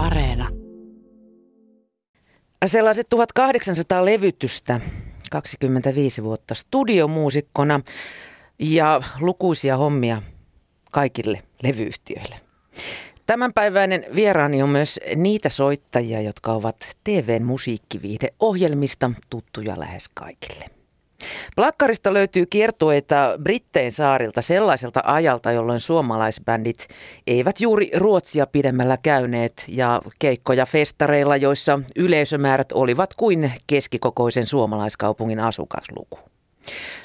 Areena. Sellaiset 1800 levytystä, 25 vuotta studiomuusikkona ja lukuisia hommia kaikille levyyhtiöille. Tämänpäiväinen vieraani on myös niitä soittajia, jotka ovat TVn musiikkiviihdeohjelmista tuttuja lähes kaikille. Plakkarista löytyy kiertueita Brittein saarilta sellaiselta ajalta, jolloin suomalaisbändit eivät juuri Ruotsia pidemmällä käyneet ja keikkoja festareilla, joissa yleisömäärät olivat kuin keskikokoisen suomalaiskaupungin asukasluku.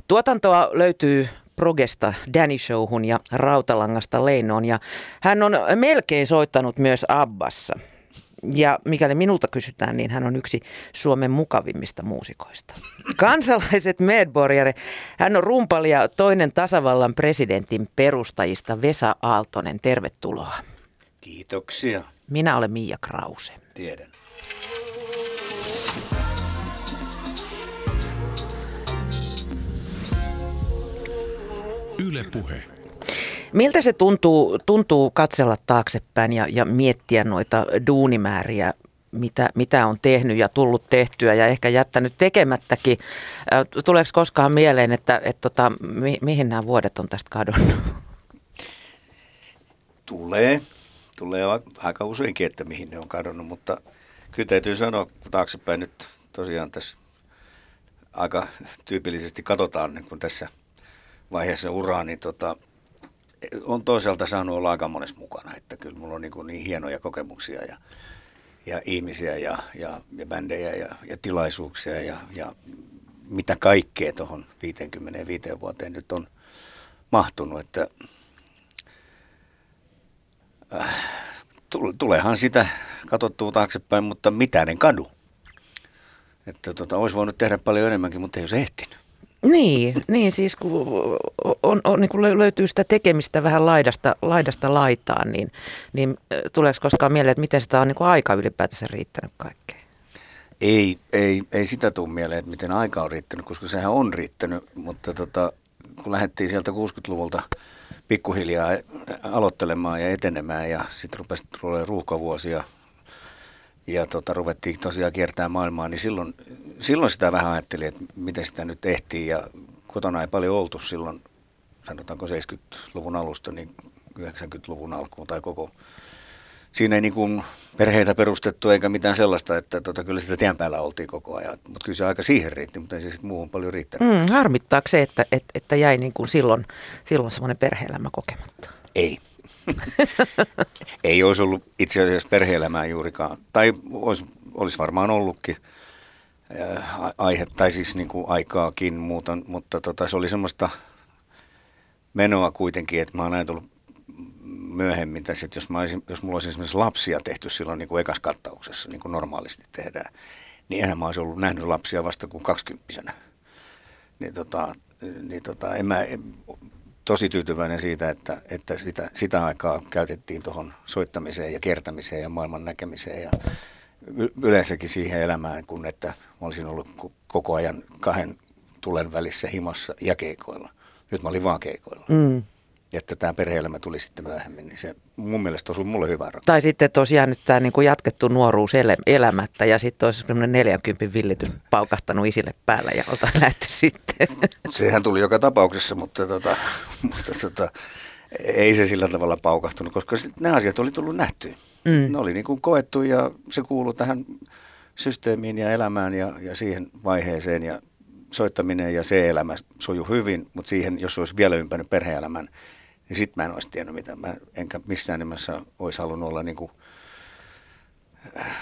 Tuotantoa löytyy progesta Danny Showhun ja Rautalangasta Leinoon ja hän on melkein soittanut myös Abbassa. Ja mikäli minulta kysytään, niin hän on yksi Suomen mukavimmista muusikoista. Kansalaiset Medborgare, hän on rumpali ja toinen tasavallan presidentin perustajista Vesa Aaltonen. Tervetuloa. Kiitoksia. Minä olen Mia Krause. Tiedän. Yle Puhe. Miltä se tuntuu, tuntuu katsella taaksepäin ja, ja miettiä noita duunimääriä, mitä, mitä on tehnyt ja tullut tehtyä ja ehkä jättänyt tekemättäkin? Tuleeko koskaan mieleen, että, että tota, mi, mihin nämä vuodet on tästä kadonnut? Tulee. Tulee aika useinkin, että mihin ne on kadonnut, mutta kyllä täytyy sanoa, taaksepäin nyt tosiaan tässä aika tyypillisesti katsotaan, niin kun tässä vaiheessa uraa, niin tota, on toisaalta saanut olla aika monessa mukana, että kyllä mulla on niin, kuin niin hienoja kokemuksia ja, ja ihmisiä ja, ja, ja bändejä ja, ja tilaisuuksia ja, ja mitä kaikkea tuohon 55 vuoteen nyt on mahtunut, että äh, tuleehan sitä katsottua taaksepäin, mutta mitään en kadu. Että tota, olisi voinut tehdä paljon enemmänkin, mutta ei olisi ehtinyt. Niin, niin siis kun on, on, niin kun löytyy sitä tekemistä vähän laidasta, laidasta laitaan, niin, niin tuleeko koskaan mieleen, että miten sitä on niin aika ylipäätänsä riittänyt kaikkeen? Ei, ei, ei sitä tule mieleen, että miten aika on riittänyt, koska sehän on riittänyt, mutta tota, kun lähdettiin sieltä 60-luvulta pikkuhiljaa aloittelemaan ja etenemään ja sitten rupesi tulemaan ruuhkavuosia ja tota, ruvettiin tosiaan kiertämään maailmaa, niin silloin, silloin sitä vähän ajattelin, että miten sitä nyt tehtiin ja kotona ei paljon oltu silloin, sanotaanko 70-luvun alusta, niin 90-luvun alkuun tai koko. Siinä ei niin kuin perheitä perustettu eikä mitään sellaista, että tota, kyllä sitä tien päällä oltiin koko ajan. Mutta kyllä se aika siihen riitti, mutta ei se sitten muuhun paljon riittänyt. Mm, harmittaako se, että, että, että jäi niin kuin silloin, silloin semmoinen perhe-elämä kokematta? Ei. ei olisi ollut itse asiassa perhe-elämää juurikaan. Tai olisi, olisi varmaan ollutkin äh, aihe, tai siis niin kuin aikaakin muuta, mutta tota, se oli semmoista menoa kuitenkin, että mä oon ajatellut myöhemmin tässä, että jos, mä olisin, jos mulla olisi esimerkiksi lapsia tehty silloin niin kuin ekas kattauksessa, niin kuin normaalisti tehdään, niin enhän mä olisi ollut nähnyt lapsia vasta kuin kaksikymppisenä. Niin, tota, niin tota, en mä, tosi tyytyväinen siitä, että, että sitä, sitä aikaa käytettiin tuohon soittamiseen ja kertämiseen ja maailman näkemiseen ja yleensäkin siihen elämään, kun että olisin ollut koko ajan kahden tulen välissä himassa ja keikoilla. Nyt mä olin vaan keikoilla. Mm. Että tämä perhe-elämä tuli sitten myöhemmin, niin se mun mielestä on mulle hyvä ratkaisu. Tai sitten tosiaan nyt tämä niin jatkettu nuoruus elämättä ja sitten olisi semmoinen 40 villitys paukahtanut isille päällä ja olta lähty sitten. Sehän tuli joka tapauksessa, mutta, tota, mutta tota, ei se sillä tavalla paukahtunut, koska ne asiat oli tullut nähtyä. Mm. Ne oli niin kuin koettu ja se kuului tähän systeemiin ja elämään ja, ja siihen vaiheeseen ja soittaminen ja se elämä soju hyvin, mutta siihen, jos olisi vielä ympänyt perhe-elämän, niin sitten mä en olisi tiennyt mitä. Mä enkä missään nimessä olisi halunnut olla niin kuin, äh,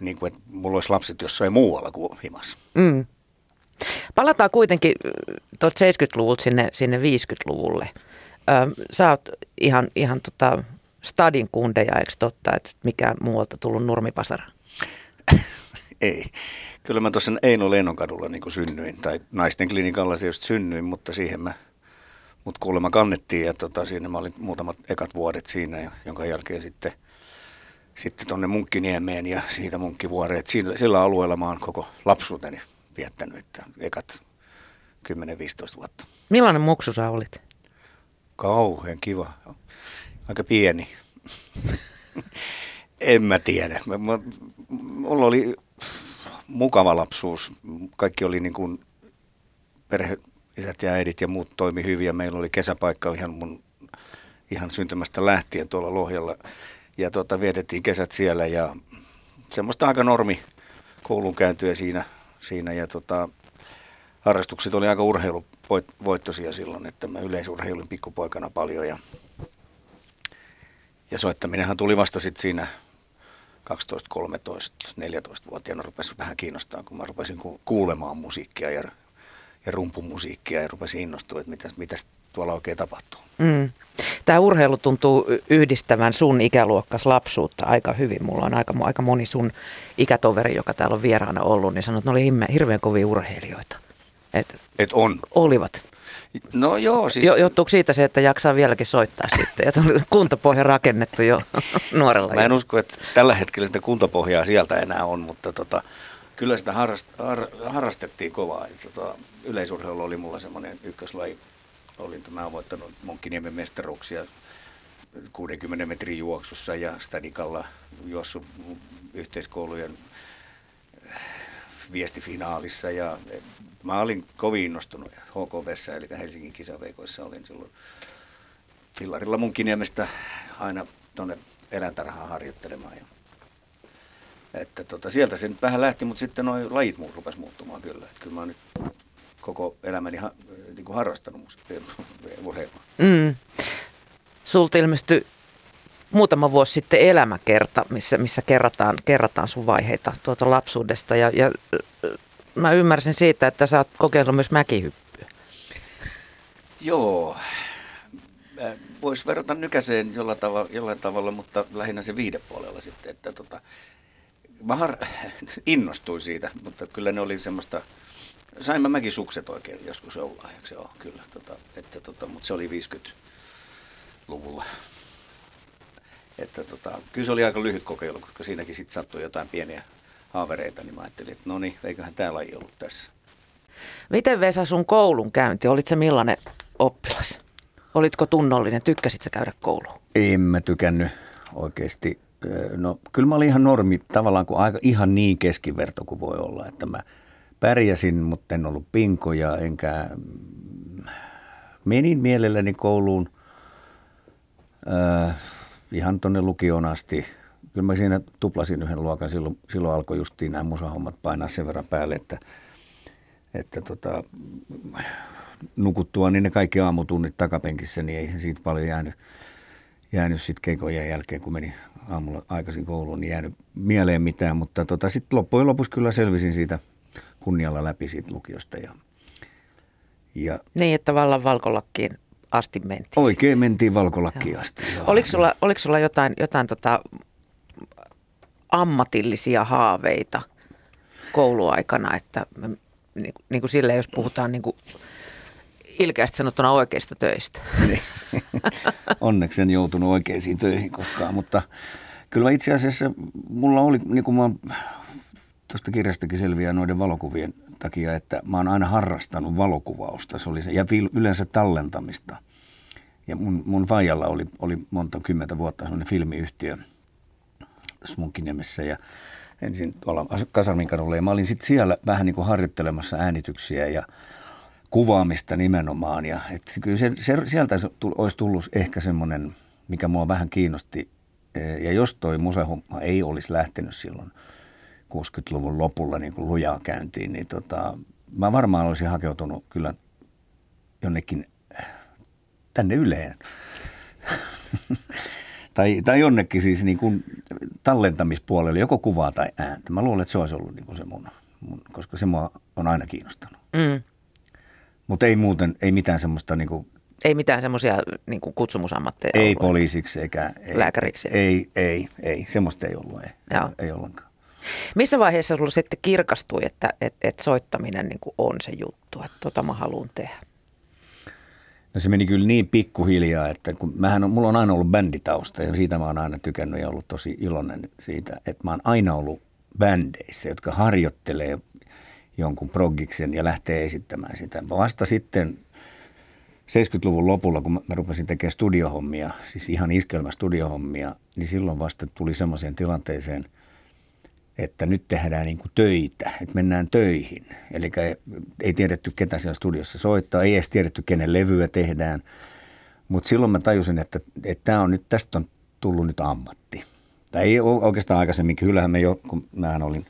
niin kuin, että mulla olisi lapset jossain muualla kuin himassa. Mm. Palataan kuitenkin 70-luvulta sinne, sinne 50-luvulle. Ö, sä oot ihan, ihan tota stadin kundeja, eikö totta, että mikään muualta tullut nurmipasara? Ei. Kyllä mä tuossa Eino Lennonkadulla niin synnyin, tai naisten klinikalla se just synnyin, mutta siihen mä mut kuulemma kannettiin ja tota, siinä mä olin muutamat ekat vuodet siinä, ja, jonka jälkeen sitten sitten tuonne Munkkiniemeen ja siitä Munkkivuoreen. Sillä, sillä alueella mä oon koko lapsuuteni viettänyt, että ekat 10-15 vuotta. Millainen muksu sä olit? Kauhean kiva. Aika pieni. En mä tiedä. Mä, mä, mulla oli mukava lapsuus. Kaikki oli niin kuin perhe, isät ja äidit ja muut toimi hyvin ja meillä oli kesäpaikka ihan mun ihan syntymästä lähtien tuolla Lohjalla. Ja tuota, vietettiin kesät siellä ja semmoista aika normi koulun kääntyä siinä, siinä. Ja tota, harrastukset oli aika urheiluvoittoisia silloin, että mä yleisurheilin pikkupoikana paljon ja, ja soittaminenhan tuli vasta sitten siinä 12, 13, 14-vuotiaana rupesi vähän kiinnostaa, kun mä rupesin kuulemaan musiikkia ja, ja rumpumusiikkia ja rupesin innostua, että mitä, mitä tuolla oikein tapahtuu. Mm. Tämä urheilu tuntuu yhdistävän sun ikäluokkas lapsuutta aika hyvin. Mulla on aika, aika moni sun ikätoveri, joka täällä on vieraana ollut, niin sanoo, että ne oli hirveän kovia urheilijoita. Et, Et on. Olivat. No joo, siis... Jo, johtuuko siitä se, että jaksaa vieläkin soittaa sitten? Ja tuli kuntapohja rakennettu jo nuorella. Mä en usko, että tällä hetkellä sitä kuntapohjaa sieltä enää on, mutta tota, kyllä sitä harrast, har, harrastettiin kovaa. Tota, yleisurheilu oli mulla semmoinen ykköslaji. Olin, mä oon voittanut Monkkiniemen mestaruuksia 60 metrin juoksussa ja Stadikalla juossut yhteiskoulujen viestifinaalissa ja mä olin kovin innostunut HKVssä, eli Helsingin kisaveikoissa olin silloin fillarilla Munkiniemestä aina tuonne eläintarhaan harjoittelemaan. Että tota, sieltä se nyt vähän lähti, mutta sitten nuo lajit muut rupesi muuttumaan kyllä. Että kyllä mä oon nyt koko elämäni ha, niin kuin harrastanut urheilua. Mm. Sulta ilmestyi muutama vuosi sitten elämäkerta, missä, missä kerrataan, kerrataan sun vaiheita tuota lapsuudesta. Ja, ja mä ymmärsin siitä, että sä oot kokeillut myös mäkihyppyä. Joo. Voisi verrata nykäiseen jollain tavalla, jollain tavalla, mutta lähinnä se viidepuolella sitten. Että tota, mä har, innostuin siitä, mutta kyllä ne oli semmoista, sain mä mäkin sukset oikein joskus joululahjaksi, joo, kyllä. Tota, että, tota, mutta se oli 50-luvulla. Että tota, kyllä se oli aika lyhyt kokeilu, koska siinäkin sitten sattui jotain pieniä haavereita, niin mä ajattelin, että no niin, eiköhän tämä laji ollut tässä. Miten Vesa sun koulun käynti, olit se millainen oppilas? Olitko tunnollinen, tykkäsit sä käydä kouluun? En mä tykännyt oikeasti. No kyllä mä olin ihan normi tavallaan kuin aika ihan niin keskiverto kuin voi olla, että mä pärjäsin, mutta en ollut pinkoja, enkä menin mielelläni kouluun äh, ihan tuonne lukioon asti – kyllä mä siinä tuplasin yhden luokan, silloin, silloin alkoi justiin nämä musahommat painaa sen verran päälle, että, että tota, nukuttua niin ne kaikki aamutunnit takapenkissä, niin eihän siitä paljon jäänyt, jäänyt sitten keikojen jälkeen, kun meni aamulla aikaisin kouluun, niin jäänyt mieleen mitään, mutta tota, sitten loppujen lopuksi kyllä selvisin siitä kunnialla läpi siitä lukiosta. Ja, ja niin, että vallan valkolakkiin asti mentiin. Oikein mentiin valkolakkiin asti. Oliko sulla, oliko sulla jotain, jotain tota ammatillisia haaveita kouluaikana, että niin, niin kuin sille, jos puhutaan niin kuin ilkeästi sanottuna oikeista töistä. Niin. Onneksi en joutunut oikeisiin töihin koskaan, mutta kyllä itse asiassa mulla oli, niin kuin mä tuosta kirjastakin selviää noiden valokuvien takia, että mä oon aina harrastanut valokuvausta se oli se, ja yleensä tallentamista. Ja mun, mun vaijalla oli, oli monta kymmentä vuotta semmoinen filmiyhtiö – Smunkiniemessä ja ensin tuolla Kasarmin kadulla. Ja mä olin sitten siellä vähän niin kuin harjoittelemassa äänityksiä ja kuvaamista nimenomaan. Ja et kyllä se, se, sieltä olisi tullut ehkä semmoinen, mikä mua vähän kiinnosti. E, ja jos toi musehomma ei olisi lähtenyt silloin 60-luvun lopulla niin kuin lujaa käyntiin, niin tota, mä varmaan olisin hakeutunut kyllä jonnekin tänne Yleen. tai, tai jonnekin siis niin kuin tallentamispuolelle, joko kuvaa tai ääntä. Mä luulen, että se olisi ollut niin kuin se mun, mun, koska se mua on aina kiinnostanut. Mm. Mutta ei muuten, ei mitään semmoista niin kuin, ei mitään semmoisia niin kutsumusammatteja Ei ollut. poliisiksi eikä ei, lääkäriksi. Ei, ei, ei, semmoista ei ollut, ei, Joo. ei ollenkaan. Missä vaiheessa sulla sitten kirkastui, että et, et soittaminen niin kuin on se juttu, että tota mä haluan tehdä? No se meni kyllä niin pikkuhiljaa, että kun mähän on, mulla on aina ollut bänditausta ja siitä mä oon aina tykännyt ja ollut tosi iloinen siitä, että mä oon aina ollut bändeissä, jotka harjoittelee jonkun progiksen ja lähtee esittämään sitä. Vasta sitten 70-luvun lopulla, kun mä rupesin tekemään studiohommia, siis ihan iskelmä studiohommia, niin silloin vasta tuli semmoiseen tilanteeseen, että nyt tehdään niin kuin töitä, että mennään töihin. Eli ei tiedetty, ketä siellä studiossa soittaa, ei edes tiedetty, kenen levyä tehdään. Mutta silloin mä tajusin, että, että tämä on nyt, tästä on tullut nyt ammatti. Tai ei oikeastaan aikaisemminkin, kyllähän me jo, kun mähän olin,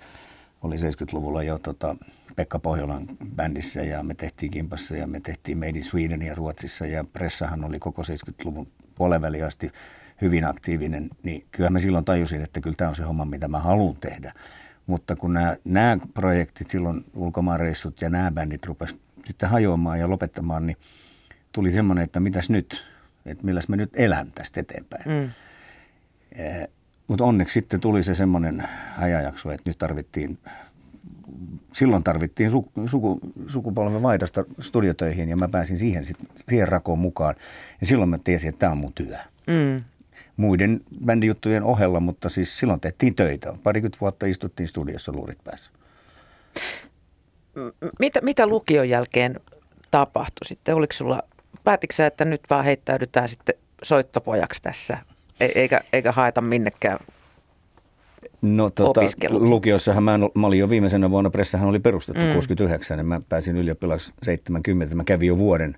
olin 70-luvulla jo tota, Pekka Pohjolan bändissä ja me tehtiin Kimpassa ja me tehtiin Made in Sweden ja Ruotsissa ja Pressahan oli koko 70-luvun puolenväli asti hyvin aktiivinen, niin kyllä mä silloin tajusin, että kyllä tämä on se homma, mitä mä haluan tehdä. Mutta kun nämä, nämä projektit, silloin ulkomaanreissut ja nämä bändit rupesivat sitten hajoamaan ja lopettamaan, niin tuli semmoinen, että mitäs nyt, että milläs mä nyt elän tästä eteenpäin. Mm. Eh, mutta onneksi sitten tuli se semmoinen ajanjakso, että nyt tarvittiin silloin tarvittiin su, suku, sukupolven vaihdosta studiotöihin ja mä pääsin siihen, sit, siihen rakoon mukaan. Ja silloin mä tiesin, että tämä on mun työ. Mm. Muiden bändijuttujen ohella, mutta siis silloin tehtiin töitä. Parikymmentä vuotta istuttiin studiossa luurit päässä. Mitä, mitä lukion jälkeen tapahtui sitten? Oliko sulla, päätitkö että nyt vaan heittäydytään sitten soittopojaksi tässä, e, eikä, eikä haeta minnekään No tota, lukiossahan mä, mä olin jo viimeisenä vuonna, Pressahan oli perustettu mm. 69, ja mä pääsin ylioppilaksi 70, mä kävin jo vuoden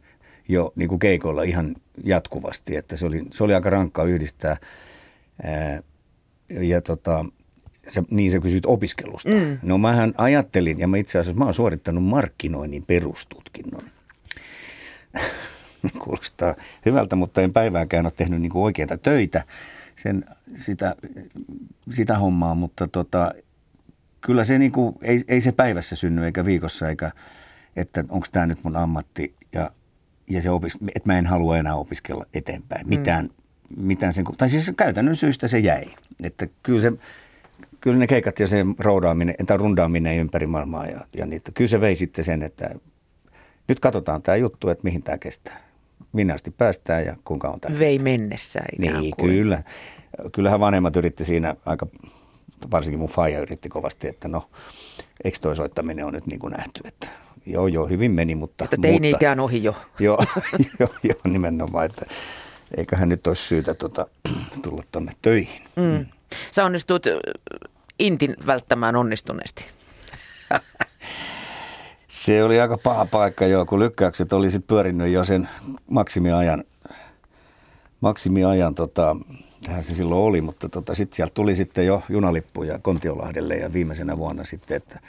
jo niin kuin keikolla ihan jatkuvasti, että se oli, se oli aika rankkaa yhdistää. Ää, ja tota, se, niin sä kysyt opiskelusta. Mm. No mähän ajattelin, ja mä itse asiassa mä oon suorittanut markkinoinnin perustutkinnon. Kuulostaa hyvältä, mutta en päivääkään ole tehnyt niin kuin oikeita töitä sen, sitä, sitä hommaa, mutta tota, kyllä se niin kuin, ei, ei se päivässä synny eikä viikossa, eikä että onko tämä nyt mun ammatti ja, ja se opis, että mä en halua enää opiskella eteenpäin. Mitään, mm. mitään sen, tai siis käytännön syystä se jäi. Että kyllä se, kyllä ne keikat ja se roudaaminen, tai rundaaminen ympäri maailmaa ja, ja niitä, kyllä se vei sitten sen, että nyt katsotaan tämä juttu, että mihin tämä kestää minä asti päästään ja kuinka on tämä. Vei mennessä ikään Niin, kuin. kyllä. Kyllähän vanhemmat yritti siinä aika, varsinkin mun faija yritti kovasti, että no, eikö toi soittaminen on nyt niin kuin nähty, että joo, joo, hyvin meni, mutta... Että teini ikään ohi jo. joo, joo, joo, nimenomaan, että eiköhän nyt olisi syytä tuota, tulla tuonne töihin. Mm. Mm. Sä onnistut intin välttämään onnistuneesti. Se oli aika paha paikka joo, kun lykkäykset oli sitten pyörinyt jo sen maksimiajan, maksimiajan tota, tähän se silloin oli, mutta tota, sitten sieltä tuli sitten jo junalippuja Kontiolahdelle ja viimeisenä vuonna sitten, että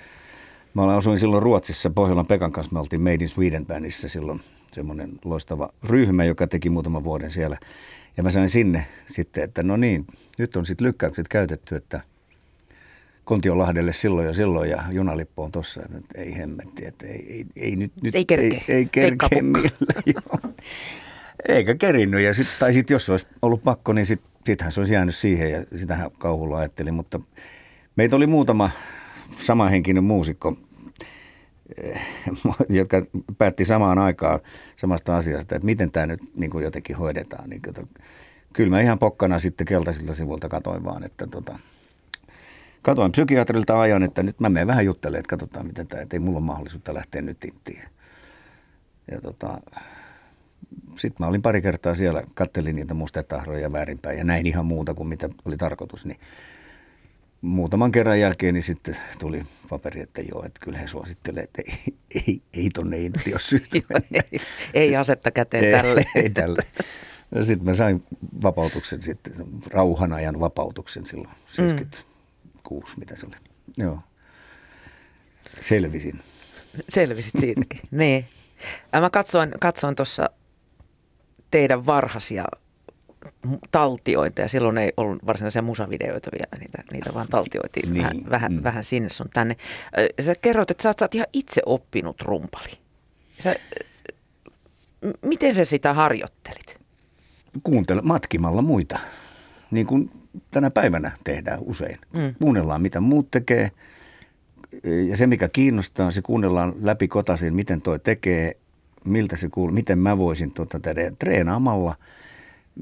mä asuin silloin Ruotsissa Pohjolan Pekan kanssa, me oltiin Made in Sweden bändissä silloin semmoinen loistava ryhmä, joka teki muutaman vuoden siellä. Ja mä sain sinne sitten, että no niin, nyt on sitten lykkäykset käytetty, että Kontiolahdelle silloin ja silloin ja junalippu on tossa, että ei hemmetti, että ei, ei, ei nyt, nyt ei kerke, ei, ei kerke millä, Eikä kerinnyt ja sit, tai sitten jos olisi ollut pakko, niin sit, sittenhän se olisi jäänyt siihen ja sitähän kauhulla ajattelin, mutta meitä oli muutama samanhenkinen muusikko, eh, jotka päätti samaan aikaan samasta asiasta, että miten tämä nyt niin kuin jotenkin hoidetaan. Niin, kyllä mä ihan pokkana sitten keltaisilta sivulta katoin vaan, että tota, katoin psykiatrilta ajan, että nyt mä menen vähän juttelemaan, että katsotaan miten tämä, että ei mulla ole mahdollisuutta lähteä nyt inttiin. Ja tota, sitten mä olin pari kertaa siellä, kattelin niitä mustetahroja väärinpäin ja näin ihan muuta kuin mitä oli tarkoitus, niin muutaman kerran jälkeen niin sitten tuli paperi, että joo, että kyllä he suosittelee, että ei, ei, ei tonne intti ole syytä ei, ei asetta käteen tälle. ei, ei tälle. Sitten mä sain vapautuksen sitten, rauhan ajan vapautuksen silloin 70. Mm kuusi, mitä se oli. Joo. Selvisin. Selvisit siitäkin, niin. Mä katsoin, katsoin tuossa teidän varhaisia taltioita ja silloin ei ollut varsinaisia musavideoita vielä, niitä, niitä vaan taltioitiin niin. vähän, vähän, mm. vähän sinne sun tänne. Sä kerroit, että sä, sä oot ihan itse oppinut rumpali. Sä, miten sä sitä harjoittelit? Kuuntele, matkimalla muita. Niin kuin tänä päivänä tehdään usein. Mm. Kuunnellaan, mitä muut tekee. Ja se, mikä kiinnostaa, se kuunnellaan läpi kotasin, miten toi tekee, miltä se kuuluu, miten mä voisin tuota tehdä. Treenaamalla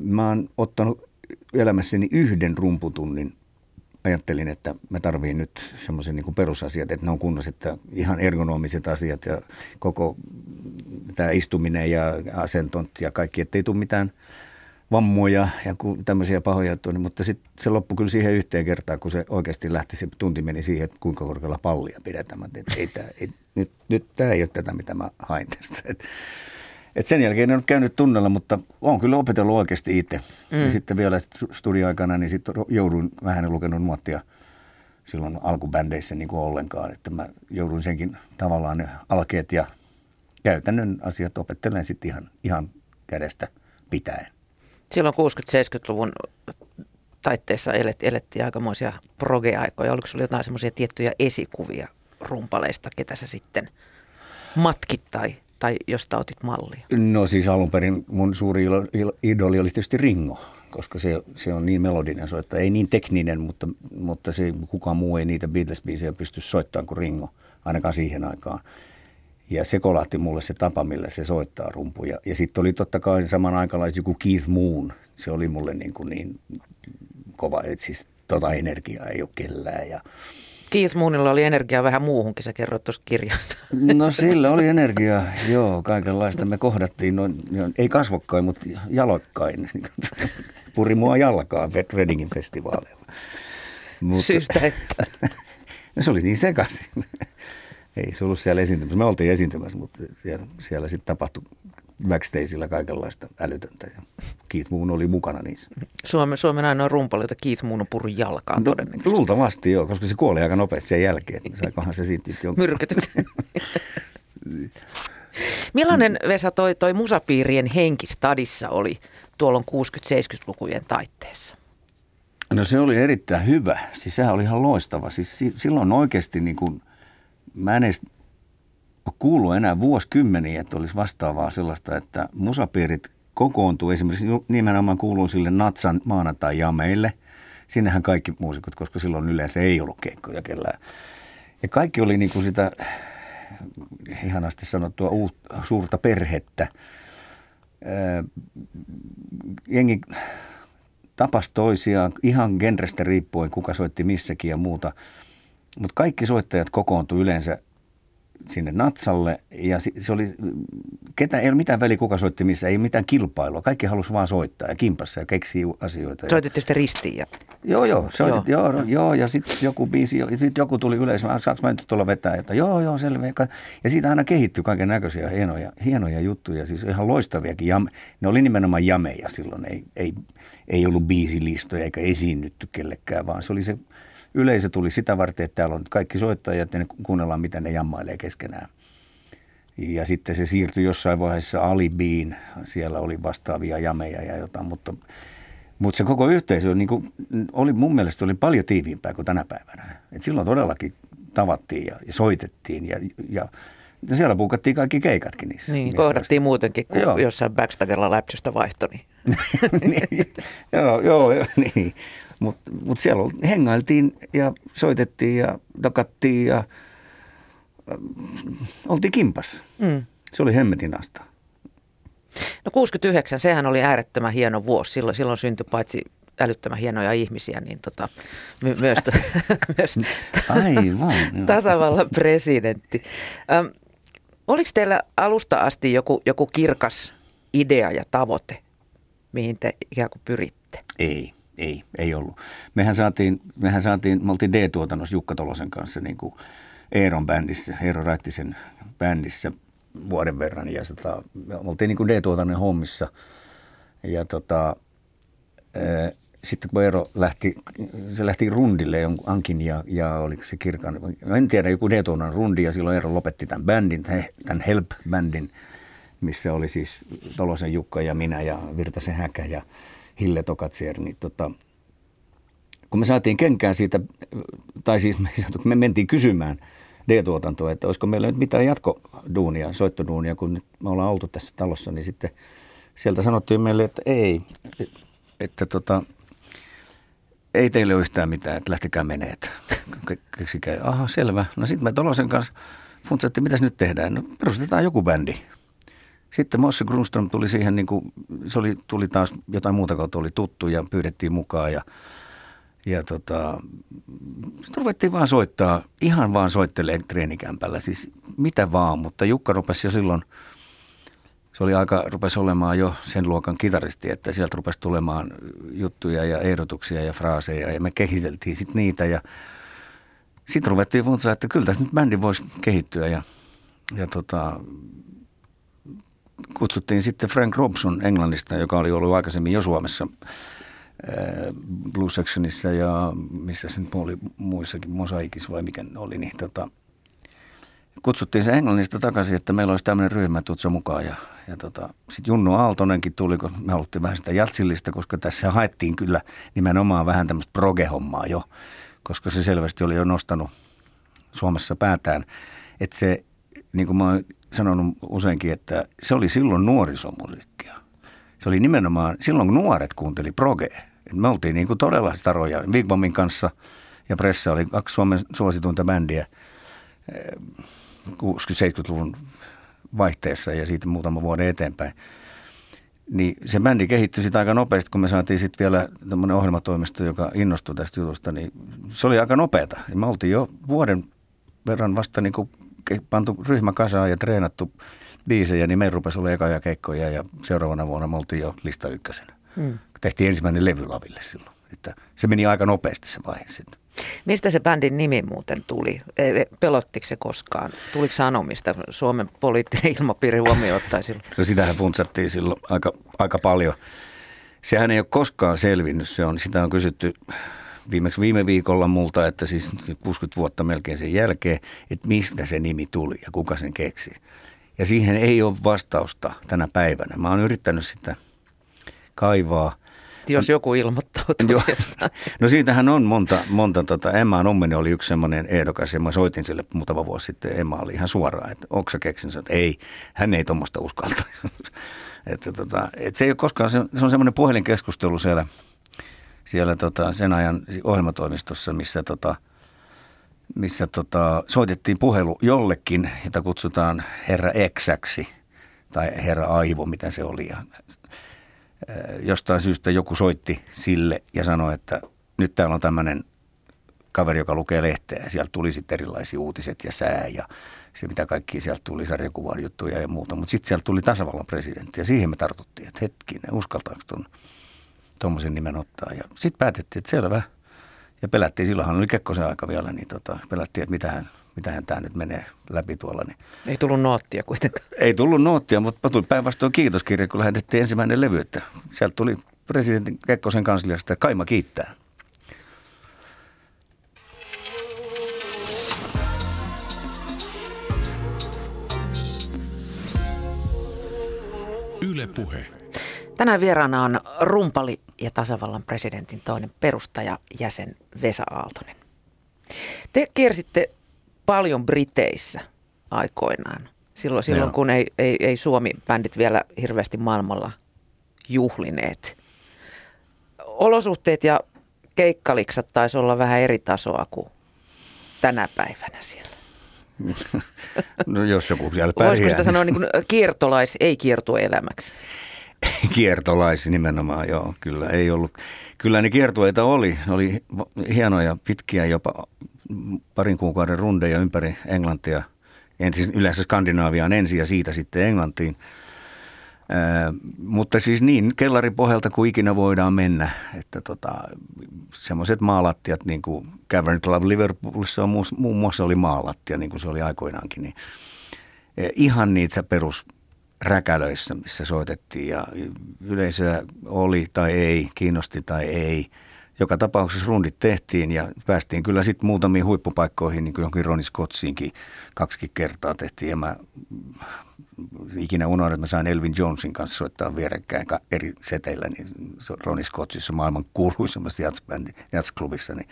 mä oon ottanut elämässäni yhden rumputunnin ajattelin, että mä tarviin nyt semmoisen niin perusasiat, että ne on kunnossa, että ihan ergonomiset asiat ja koko tämä istuminen ja asentot ja kaikki, ettei tule mitään vammoja ja tämmöisiä pahoja juttuja, mutta sitten se loppui kyllä siihen yhteen kertaan, kun se oikeasti lähti, se tunti meni siihen, että kuinka korkealla pallia pidetään. Että ei, tää, ei, nyt, nyt tämä ei ole tätä, mitä mä hain tästä. Et, et sen jälkeen en ole käynyt tunnella, mutta olen kyllä opetellut oikeasti itse. Mm. Ja sitten vielä studioaikana, niin sitten joudun vähän lukenut nuottia silloin alkubändeissä niin kuin ollenkaan. Että mä joudun senkin tavallaan ne alkeet ja käytännön asiat opettelen sitten ihan, ihan kädestä pitäen. Silloin 60-70-luvun taitteessa elet, elettiin aikamoisia proge-aikoja. Oliko sinulla jotain semmoisia tiettyjä esikuvia rumpaleista, ketä sä sitten matkit tai tai josta otit mallia? No siis alun perin mun suuri idoli oli tietysti Ringo, koska se, se on niin melodinen soittaja. Ei niin tekninen, mutta, mutta se, kukaan muu ei niitä Beatles-biisejä pysty soittamaan kuin Ringo, ainakaan siihen aikaan. Ja se kolahti mulle se tapa, millä se soittaa rumpuja. Ja sitten oli totta kai saman aikaan joku Keith Moon. Se oli mulle niin, kuin niin kova, että siis tota energiaa ei ole kellään. Ja, Keith Moonilla oli energiaa vähän muuhunkin, sä kerroit tuossa kirjassa. No sillä oli energiaa, joo, kaikenlaista. Me kohdattiin noin, ei kasvokkain, mutta jalokkain. Puri mua jalkaan Readingin festivaaleilla. Mutta, Syystä että. se oli niin sekaisin. Ei se ollut siellä esiintymässä. Me oltiin esiintymässä, mutta siellä, siellä sitten tapahtui backstageilla kaikenlaista älytöntä. Ja Keith Moon oli mukana niissä. Suomen, Suomen ainoa rumpali, jota Keith Moon on purun jalkaan no, todennäköisesti. Luultavasti joo, koska se kuoli aika nopeasti sen jälkeen. Saikohan se sitten jonkun... Myrkytyksen. Millainen Vesa toi, toi musapiirien henki stadissa oli tuolloin 60-70-lukujen taitteessa? No se oli erittäin hyvä. Siis sehän oli ihan loistava. Siis silloin oikeasti niin kuin, mä en edes kuulu enää vuosikymmeniä, että olisi vastaavaa sellaista, että musapiirit kokoontuu. Esimerkiksi nimenomaan kuuluu sille Natsan maanantai-jameille. Sinnehän kaikki muusikot, koska silloin yleensä ei ollut keikkoja kellään. Ja kaikki oli niin kuin sitä ihanasti sanottua uut, suurta perhettä. Jengi tapas toisiaan ihan genrestä riippuen, kuka soitti missäkin ja muuta. Mutta kaikki soittajat kokoontu yleensä sinne Natsalle ja se oli, ketä, ei ole mitään väliä kuka soitti missä, ei mitään kilpailua. Kaikki halusi vaan soittaa ja kimpassa ja keksiä asioita. Soititte sitten ristiin? Ja... Joo, joo, soitit, joo. joo, joo ja sitten joku biisi, ja sitten joku tuli yleisö, saanko mä nyt tulla vetää, että joo, joo, selvä. Ja siitä aina kehittyi kaiken näköisiä hienoja, hienoja juttuja, siis ihan loistaviakin. Jam, ne oli nimenomaan jameja silloin, ei, ei, ei ollut biisilistoja eikä esiinnytty kellekään, vaan se oli se yleisö tuli sitä varten, että täällä on kaikki soittajat ja ne kuunnellaan, mitä ne jammailee keskenään. Ja sitten se siirtyi jossain vaiheessa Alibiin, siellä oli vastaavia jameja ja jotain, mutta, mutta se koko yhteisö niin kuin, oli mun mielestä oli paljon tiiviimpää kuin tänä päivänä. Et silloin todellakin tavattiin ja, ja soitettiin ja, ja ja siellä puukattiin kaikki keikatkin niissä. Niin, kohdattiin muutenkin, kun joo. jossain backstagella läpsystä vaihtoi. Niin. niin, joo, joo, joo, niin. Mutta mut siellä hengailtiin ja soitettiin ja takattiin ja äh, oltiin kimpas. Mm. Se oli hemmetin asta. No 69, sehän oli äärettömän hieno vuosi. Silloin, silloin syntyi paitsi älyttömän hienoja ihmisiä, niin tota, my, myös, myös Aivan, tasavallan presidentti. Ähm, oliko teillä alusta asti joku, joku kirkas idea ja tavoite, mihin te ikään kuin pyritte? Ei. Ei, ei ollut. Mehän saatiin, mehän saatiin me oltiin D-tuotannossa Jukka Tolosen kanssa niin kuin Eeron bändissä, Eero Rättisen bändissä vuoden verran ja tota, me oltiin niin kuin D-tuotannon hommissa ja tota, ää, sitten kun Eero lähti, se lähti rundille jonkun Ankin ja, ja oliko se Kirkan, en tiedä, joku d rundi ja silloin Eero lopetti tämän bändin, tämän Help-bändin, missä oli siis Tolosen Jukka ja minä ja Virtasen Häkä ja Hille Tokatsier, niin tota, kun me saatiin kenkään siitä, tai siis me, me mentiin kysymään D-tuotantoa, että olisiko meillä nyt mitään jatkoduunia, soittoduunia, kun nyt me ollaan oltu tässä talossa, niin sitten sieltä sanottiin meille, että ei, että, että tota, ei teille ole yhtään mitään, että lähtekää menee, että keksikää. Aha, selvä. No sitten me Tolosen kanssa funtsattiin, mitäs nyt tehdään? No perustetaan joku bändi. Sitten Mosse Grunström tuli siihen, niin kuin, se oli, tuli taas jotain muuta kautta oli tuttu ja pyydettiin mukaan ja, ja tota, sitten ruvettiin vaan soittaa, ihan vaan soittelee treenikämpällä, siis mitä vaan, mutta Jukka rupesi jo silloin, se oli aika, rupesi olemaan jo sen luokan kitaristi, että sieltä rupesi tulemaan juttuja ja ehdotuksia ja fraaseja ja me kehiteltiin sitten niitä ja sitten ruvettiin funtsaa, että kyllä tässä nyt bändi voisi kehittyä ja, ja tota, kutsuttiin sitten Frank Robson Englannista, joka oli ollut aikaisemmin jo Suomessa Blue Sectionissa ja missä se nyt oli muissakin, Mosaikissa vai mikä oli, niin tota, kutsuttiin se Englannista takaisin, että meillä olisi tämmöinen ryhmä, tutsa mukaan. Ja, ja tota, sitten Junnu Aaltonenkin tuli, kun me haluttiin vähän sitä jatsillista, koska tässä haettiin kyllä nimenomaan vähän tämmöistä proge-hommaa jo, koska se selvästi oli jo nostanut Suomessa päätään. Että se, niin kuin mä oon sanonut useinkin, että se oli silloin nuorisomusiikkia. Se oli nimenomaan, silloin kun nuoret kuunteli progea, me oltiin niin kuin todella staroja. Vigbomin kanssa ja Pressa oli kaksi Suomen suosituinta bändiä 60-70-luvun eh, vaihteessa ja siitä muutama vuoden eteenpäin. Niin se bändi kehittyi sitten aika nopeasti, kun me saatiin sitten vielä tämmöinen ohjelmatoimisto, joka innostui tästä jutusta, niin se oli aika nopeata. Me oltiin jo vuoden verran vasta niin kuin pantu ryhmä kasaan ja treenattu biisejä, niin me rupesi olla eka keikkoja ja seuraavana vuonna me oltiin jo lista ykkösenä. Hmm tehtiin ensimmäinen levy laville silloin. Että se meni aika nopeasti se vaihe sitten. Mistä se bändin nimi muuten tuli? E, e, pelottiko se koskaan? Tuliko sanomista Suomen poliittinen ilmapiiri huomioon silloin? No sitähän funtsattiin silloin aika, aika paljon. Sehän ei ole koskaan selvinnyt. Se on, sitä on kysytty viimeksi viime viikolla multa, että siis 60 vuotta melkein sen jälkeen, että mistä se nimi tuli ja kuka sen keksi. Ja siihen ei ole vastausta tänä päivänä. Mä oon yrittänyt sitä kaivaa – jos joku ilmoittautuu. No siitähän on monta, monta tota, Emma Numminen oli yksi semmoinen ehdokas ja mä soitin sille muutama vuosi sitten. Emma oli ihan suoraan, että onko sä keksin, että ei, hän ei tuommoista uskalta. että tota, et se ei ole koskaan, se se on semmoinen puhelinkeskustelu siellä, siellä tota, sen ajan ohjelmatoimistossa, missä tota, missä tota, soitettiin puhelu jollekin, jota kutsutaan herra Exäksi tai herra Aivo, mitä se oli. Ja jostain syystä joku soitti sille ja sanoi, että nyt täällä on tämmöinen kaveri, joka lukee lehteä sieltä tuli sitten erilaisia uutiset ja sää ja se mitä kaikki sieltä tuli, sarjakuvan juttuja ja muuta. Mutta sitten sieltä tuli tasavallan presidentti ja siihen me tartuttiin, että hetkinen, uskaltaako tuon tuommoisen nimen ottaa. Ja sitten päätettiin, että selvä. Ja pelättiin, silloinhan oli Kekkosen aika vielä, niin tota, pelättiin, että mitähän mitähän tämä nyt menee läpi tuolla. Niin. Ei tullut noottia kuitenkaan. Ei tullut noottia, mutta tuli päinvastoin kiitoskirja, kun lähetettiin ensimmäinen levy, että sieltä tuli presidentin Kekkosen kansliasta, että Kaima kiittää. Yle Puhe. Tänään vieraana on rumpali ja tasavallan presidentin toinen perustaja jäsen Vesa Aaltonen. Te kiersitte paljon Briteissä aikoinaan. Silloin, silloin kun ei, ei, ei Suomi-bändit vielä hirveästi maailmalla juhlineet. Olosuhteet ja keikkaliksat taisi olla vähän eri tasoa kuin tänä päivänä siellä. No jos joku siellä pärjää. Voisiko sitä sanoa niin kuin kiertolais, ei kiertueelämäksi? Kiertolais nimenomaan, joo, kyllä ei ollut. Kyllä ne kiertueita oli, ne oli hienoja, pitkiä, jopa parin kuukauden rundeja ympäri Englantia. Ensin yleensä Skandinaaviaan ensin ja siitä sitten Englantiin. Ää, mutta siis niin kellaripohjalta kuin ikinä voidaan mennä, että tota, semmoiset maalattiat, niin kuin Cavern Club Liverpoolissa on muun muassa oli maalattia, niin kuin se oli aikoinaankin, niin ihan niitä perus räkälöissä, missä soitettiin ja yleisöä oli tai ei, kiinnosti tai ei – joka tapauksessa rundit tehtiin ja päästiin kyllä sitten muutamiin huippupaikkoihin, niin kuin johonkin Ronnie Scottsiinkin kaksi kertaa tehtiin. Ja mä ikinä unohdan, että mä sain Elvin Jonesin kanssa soittaa vierekkäin eri seteillä, niin Ronnie Scottsissa maailman kuuluisimmassa jazzklubissa. Niin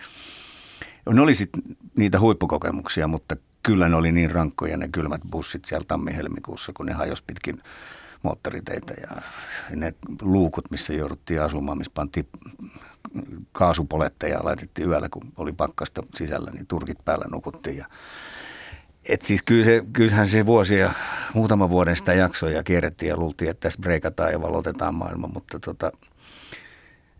ne oli sitten niitä huippukokemuksia, mutta kyllä ne oli niin rankkoja ne kylmät bussit siellä tammi-helmikuussa, kun ne hajosi pitkin moottoriteitä ja ne luukut, missä jouduttiin asumaan, missä pantiin kaasupoletteja laitettiin yöllä, kun oli pakkasta sisällä, niin turkit päällä nukuttiin. Ja et siis kyllä se, kyllähän se vuosi ja muutama vuoden sitä jaksoja kierrettiin ja luultiin, että tässä breikataan ja valotetaan maailma, mutta tota,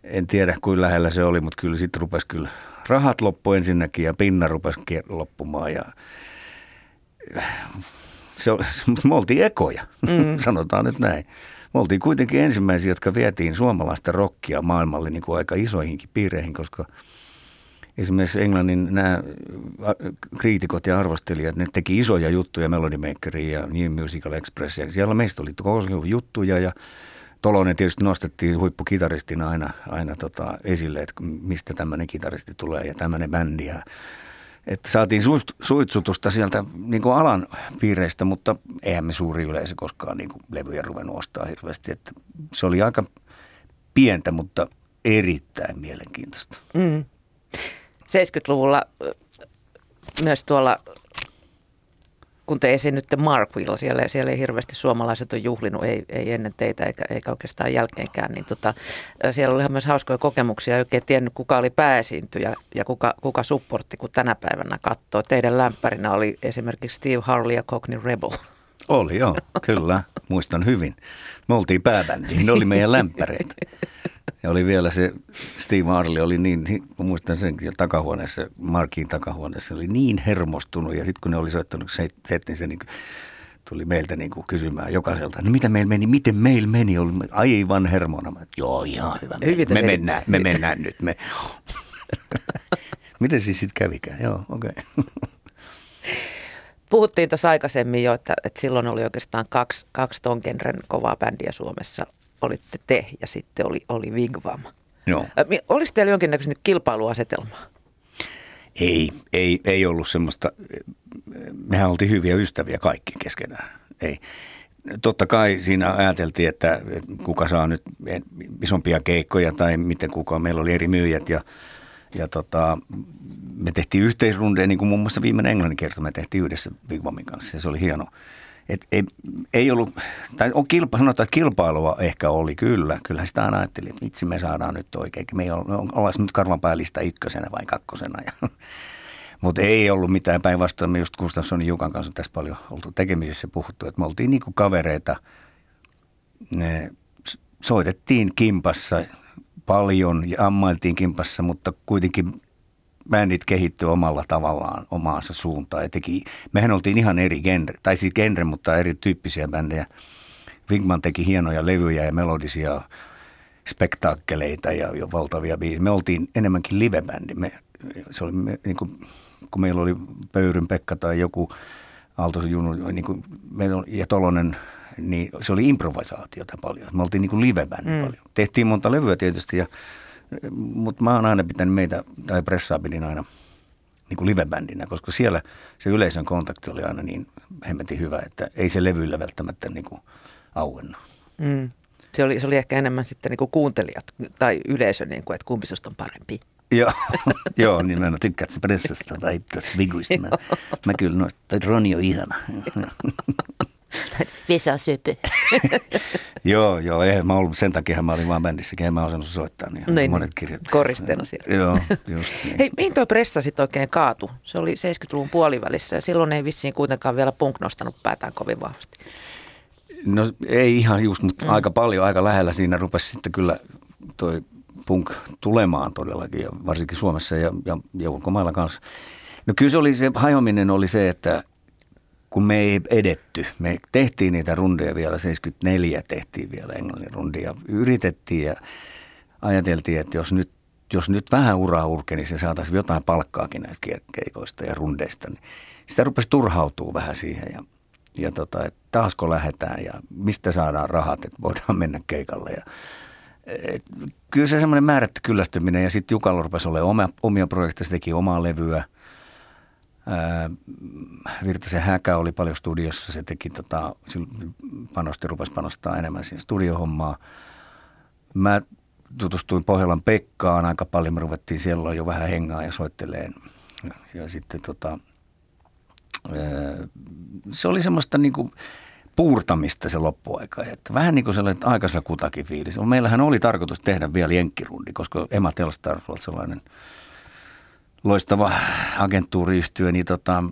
en tiedä kuin lähellä se oli, mutta kyllä sitten rupesi kyllä rahat loppu ensinnäkin ja pinna rupesi loppumaan ja se, me oltiin ekoja, mm. sanotaan nyt näin. Me oltiin kuitenkin ensimmäisiä, jotka vietiin suomalaista rockia maailmalle niin kuin aika isoihinkin piireihin, koska esimerkiksi Englannin nämä kriitikot ja arvostelijat, ne teki isoja juttuja Melody Makerin ja New Musical Express. Ja siellä meistä oli koko juttuja ja Tolonen tietysti nostettiin huippukitaristina aina, aina tota esille, että mistä tämmöinen kitaristi tulee ja tämmöinen bändi. Ja, että saatiin suitsutusta sieltä niin kuin alan piireistä, mutta eihän me suuri yleisö koskaan niin kuin levyjä ruvennut ostaa hirveästi. Että se oli aika pientä, mutta erittäin mielenkiintoista. Mm. 70-luvulla myös tuolla kun te esiinnytte Markvilla, siellä, siellä ei hirveästi suomalaiset ole juhlinut, ei, ei ennen teitä eikä, eikä oikeastaan jälkeenkään, niin tota, siellä oli myös hauskoja kokemuksia, ei oikein tiennyt kuka oli pääesiintyjä ja kuka, kuka supportti, kun tänä päivänä katsoo. Teidän lämpärinä oli esimerkiksi Steve Harley ja Cockney Rebel. Oli joo, kyllä, muistan hyvin. Me oltiin pääbändi, ne oli meidän lämpäreitä. Ja oli vielä se, Steve Harley oli niin, muistan sen takahuoneessa, Markin takahuoneessa, oli niin hermostunut. Ja sitten kun ne oli soittanut set, niin se niin tuli meiltä niin kuin kysymään jokaiselta, no mitä meillä meni, miten meillä meni, oli aivan hermona. Mä, joo, ihan hyvä. Me, me, mennään, me mennään nyt. Me. miten siis sitten kävikään? Joo, okei. Okay. Puhuttiin tuossa aikaisemmin jo, että, että silloin oli oikeastaan kaksi, kaksi ton genren kovaa bändiä Suomessa olitte te ja sitten oli, oli Vigvam. Joo. Olisi teillä jonkinnäköistä kilpailuasetelmaa? Ei, ei, ei ollut semmoista. Mehän oltiin hyviä ystäviä kaikki keskenään. Ei. Totta kai siinä ajateltiin, että kuka saa nyt isompia keikkoja tai miten kuka. Meillä oli eri myyjät ja, ja tota, me tehtiin yhteisrundeja, niin kuin muun muassa viimeinen englannin kerta me tehtiin yhdessä Vigvamin kanssa ja se oli hieno et ei, ei ollut, tai on kilpa, sanotaan, että kilpailua ehkä oli kyllä. Kyllä sitä aina ajattelin, että itse me saadaan nyt oikein. Me ei olla, nyt karvanpäällistä ykkösenä vai kakkosena. Ja, mutta ei ollut mitään päinvastoin. Me just Gustafssonin Jukan kanssa tässä paljon oltu tekemisissä puhuttu, että me oltiin niinku kavereita. Ne, soitettiin kimpassa paljon ja ammailtiin kimpassa, mutta kuitenkin bändit kehittyi omalla tavallaan omaansa suuntaan ja teki, mehän oltiin ihan eri genre, tai siis genre, mutta erityyppisiä bändejä. Wigman teki hienoja levyjä ja melodisia spektaakkeleita ja, ja valtavia biisejä. Me oltiin enemmänkin livebändi. Me, se oli me, niin kuin, kun meillä oli Pöyryn Pekka tai joku Aaltosen Junu niin kuin, ja Tolonen, niin se oli improvisaatiota paljon. Me oltiin niin kuin livebändi mm. paljon. Tehtiin monta levyä tietysti ja mutta mä oon aina pitänyt meitä, tai Pressaabilin aina niin kuin livebändinä, koska siellä se yleisön kontakti oli aina niin hemmetin hyvä, että ei se levyllä välttämättä niin kuin auennut. Mm. Se, oli, se oli ehkä enemmän sitten niin kuin kuuntelijat tai yleisö, niin kuin, että kumpi on parempi. Joo, joo niin mä en tykkää pressasta tai tästä viguista. Mä, mä kyllä noista, tai Roni on ihana. Vesa Söpö. joo, joo, ei, mä ollut, sen takia mä olin vaan bändissäkin, en mä osannut soittaa, niin, niin monet kirjat. Koristeena siellä. joo, just niin. Hei, mihin toi pressa sitten oikein kaatu? Se oli 70-luvun puolivälissä ja silloin ei vissiin kuitenkaan vielä punk nostanut päätään kovin vahvasti. No ei ihan just, mutta mm. aika paljon, aika lähellä siinä rupesi sitten kyllä toi punk tulemaan todellakin, ja varsinkin Suomessa ja, ja, ja ulkomailla kanssa. No kyllä se oli se hajoaminen oli se, että kun me ei edetty. Me tehtiin niitä rundeja vielä, 74 tehtiin vielä englannin rundia. Yritettiin ja ajateltiin, että jos nyt, jos nyt vähän uraa urkeni, niin se saataisiin jotain palkkaakin näistä keikoista ja rundeista. Niin sitä rupesi turhautuu vähän siihen ja, ja tota, että taasko lähdetään ja mistä saadaan rahat, että voidaan mennä keikalle. Ja, et, kyllä se semmoinen määrätty kyllästyminen ja sitten Jukalla rupesi olemaan omia, omia projekteja, se teki omaa levyä – Virtasen Häkä oli paljon studiossa, se teki tota, panosti, rupesi panostaa enemmän siihen studiohommaan. Mä tutustuin Pohjolan Pekkaan aika paljon, me ruvettiin siellä jo vähän hengaa ja soitteleen. Ja, sitten tota, se oli semmoista niinku puurtamista se loppuaika. Että vähän niin kuin sellainen aikansa kutakin fiilis. Meillähän oli tarkoitus tehdä vielä jenkkirundi, koska Emma Telstar oli sellainen – loistava agenttuuriyhtiö, niin tota,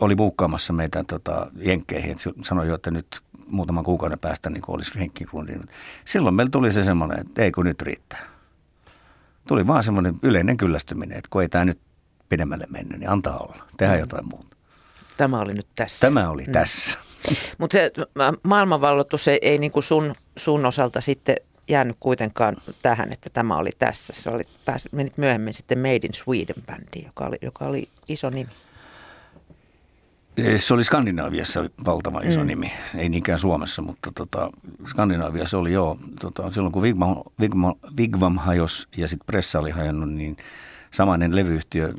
oli buukkaamassa meitä tota, jenkkeihin. Et sanoi jo, että nyt muutaman kuukauden päästä niin olisi Henkkigrundin. Silloin meillä tuli se semmoinen, että ei kun nyt riittää. Tuli vaan semmoinen yleinen kyllästyminen, että kun ei tämä nyt pidemmälle mennyt, niin antaa olla, tehdä mm. jotain muuta. Tämä oli nyt tässä. Tämä oli mm. tässä. Mutta se maailmanvalloitus ei, ei niin kuin sun, sun osalta sitten jäänyt kuitenkaan tähän, että tämä oli tässä. Se oli, pääs, menit myöhemmin sitten Made in Sweden-bändiin, joka oli, joka oli iso nimi. Se oli Skandinaaviassa valtava iso mm. nimi, ei niinkään Suomessa, mutta tota, Skandinaaviassa oli joo. Tota, silloin kun Vigvam, Vigvam, Vigvam hajos ja sitten Pressa oli hajonnut, niin samainen levyyhtiö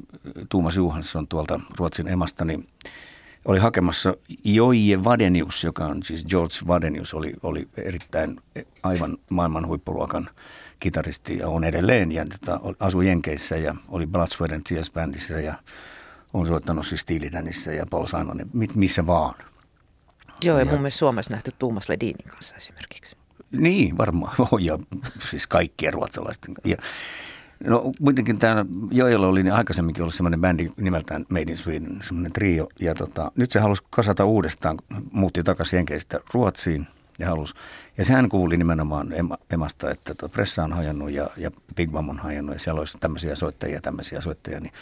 Tuumas Juhansson tuolta Ruotsin emasta, niin oli hakemassa Joije Vadenius, joka on siis George Vadenius, oli, oli erittäin aivan maailman huippuluokan kitaristi ja on edelleen. Ja tota, asui Jenkeissä ja oli Blood, Sweat and Tears bändissä ja on soittanut siis Steely ja Paul Simonin, missä vaan. Joo, ja, ja mun mielestä Suomessa nähty Tuomas Ledinin kanssa esimerkiksi. Niin, varmaan. Ja siis kaikkien ruotsalaisten. Ja, no kuitenkin tämä Joella oli niin aikaisemminkin ollut semmoinen bändi nimeltään Made in Sweden, semmoinen trio. Ja tota, nyt se halusi kasata uudestaan, muutti takaisin Jenkeistä Ruotsiin ja halusi. Ja sehän kuuli nimenomaan emasta, että tuo pressa on hajannut ja, ja Big Bam on hajannut ja siellä olisi tämmöisiä soittajia ja tämmöisiä soittajia. Niin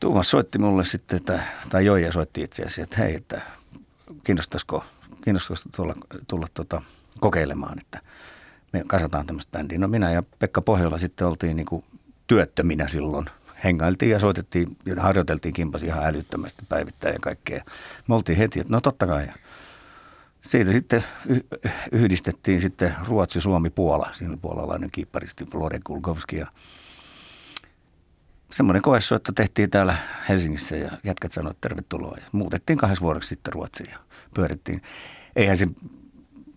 Tuomas soitti mulle sitten, että, tai Joija soitti itse asiassa, että hei, että kiinnostaisiko, kiinnostaisiko tulla, tulla tuota, kokeilemaan, että me kasataan tämmöistä bändiä. No minä ja Pekka Pohjola sitten oltiin niin kuin työttöminä silloin. Hengailtiin ja soitettiin ja harjoiteltiin kimpas ihan älyttömästi päivittäin ja kaikkea. Me oltiin heti, että no totta kai. Siitä sitten yhdistettiin sitten Ruotsi, Suomi, Puola. Siinä puolalainen kiipparisti Flore Kulkovski ja semmoinen koessoitto tehtiin täällä Helsingissä ja jätkät sanoivat että tervetuloa. Ja muutettiin kahdessa vuodeksi sitten Ruotsiin ja pyörittiin. Eihän se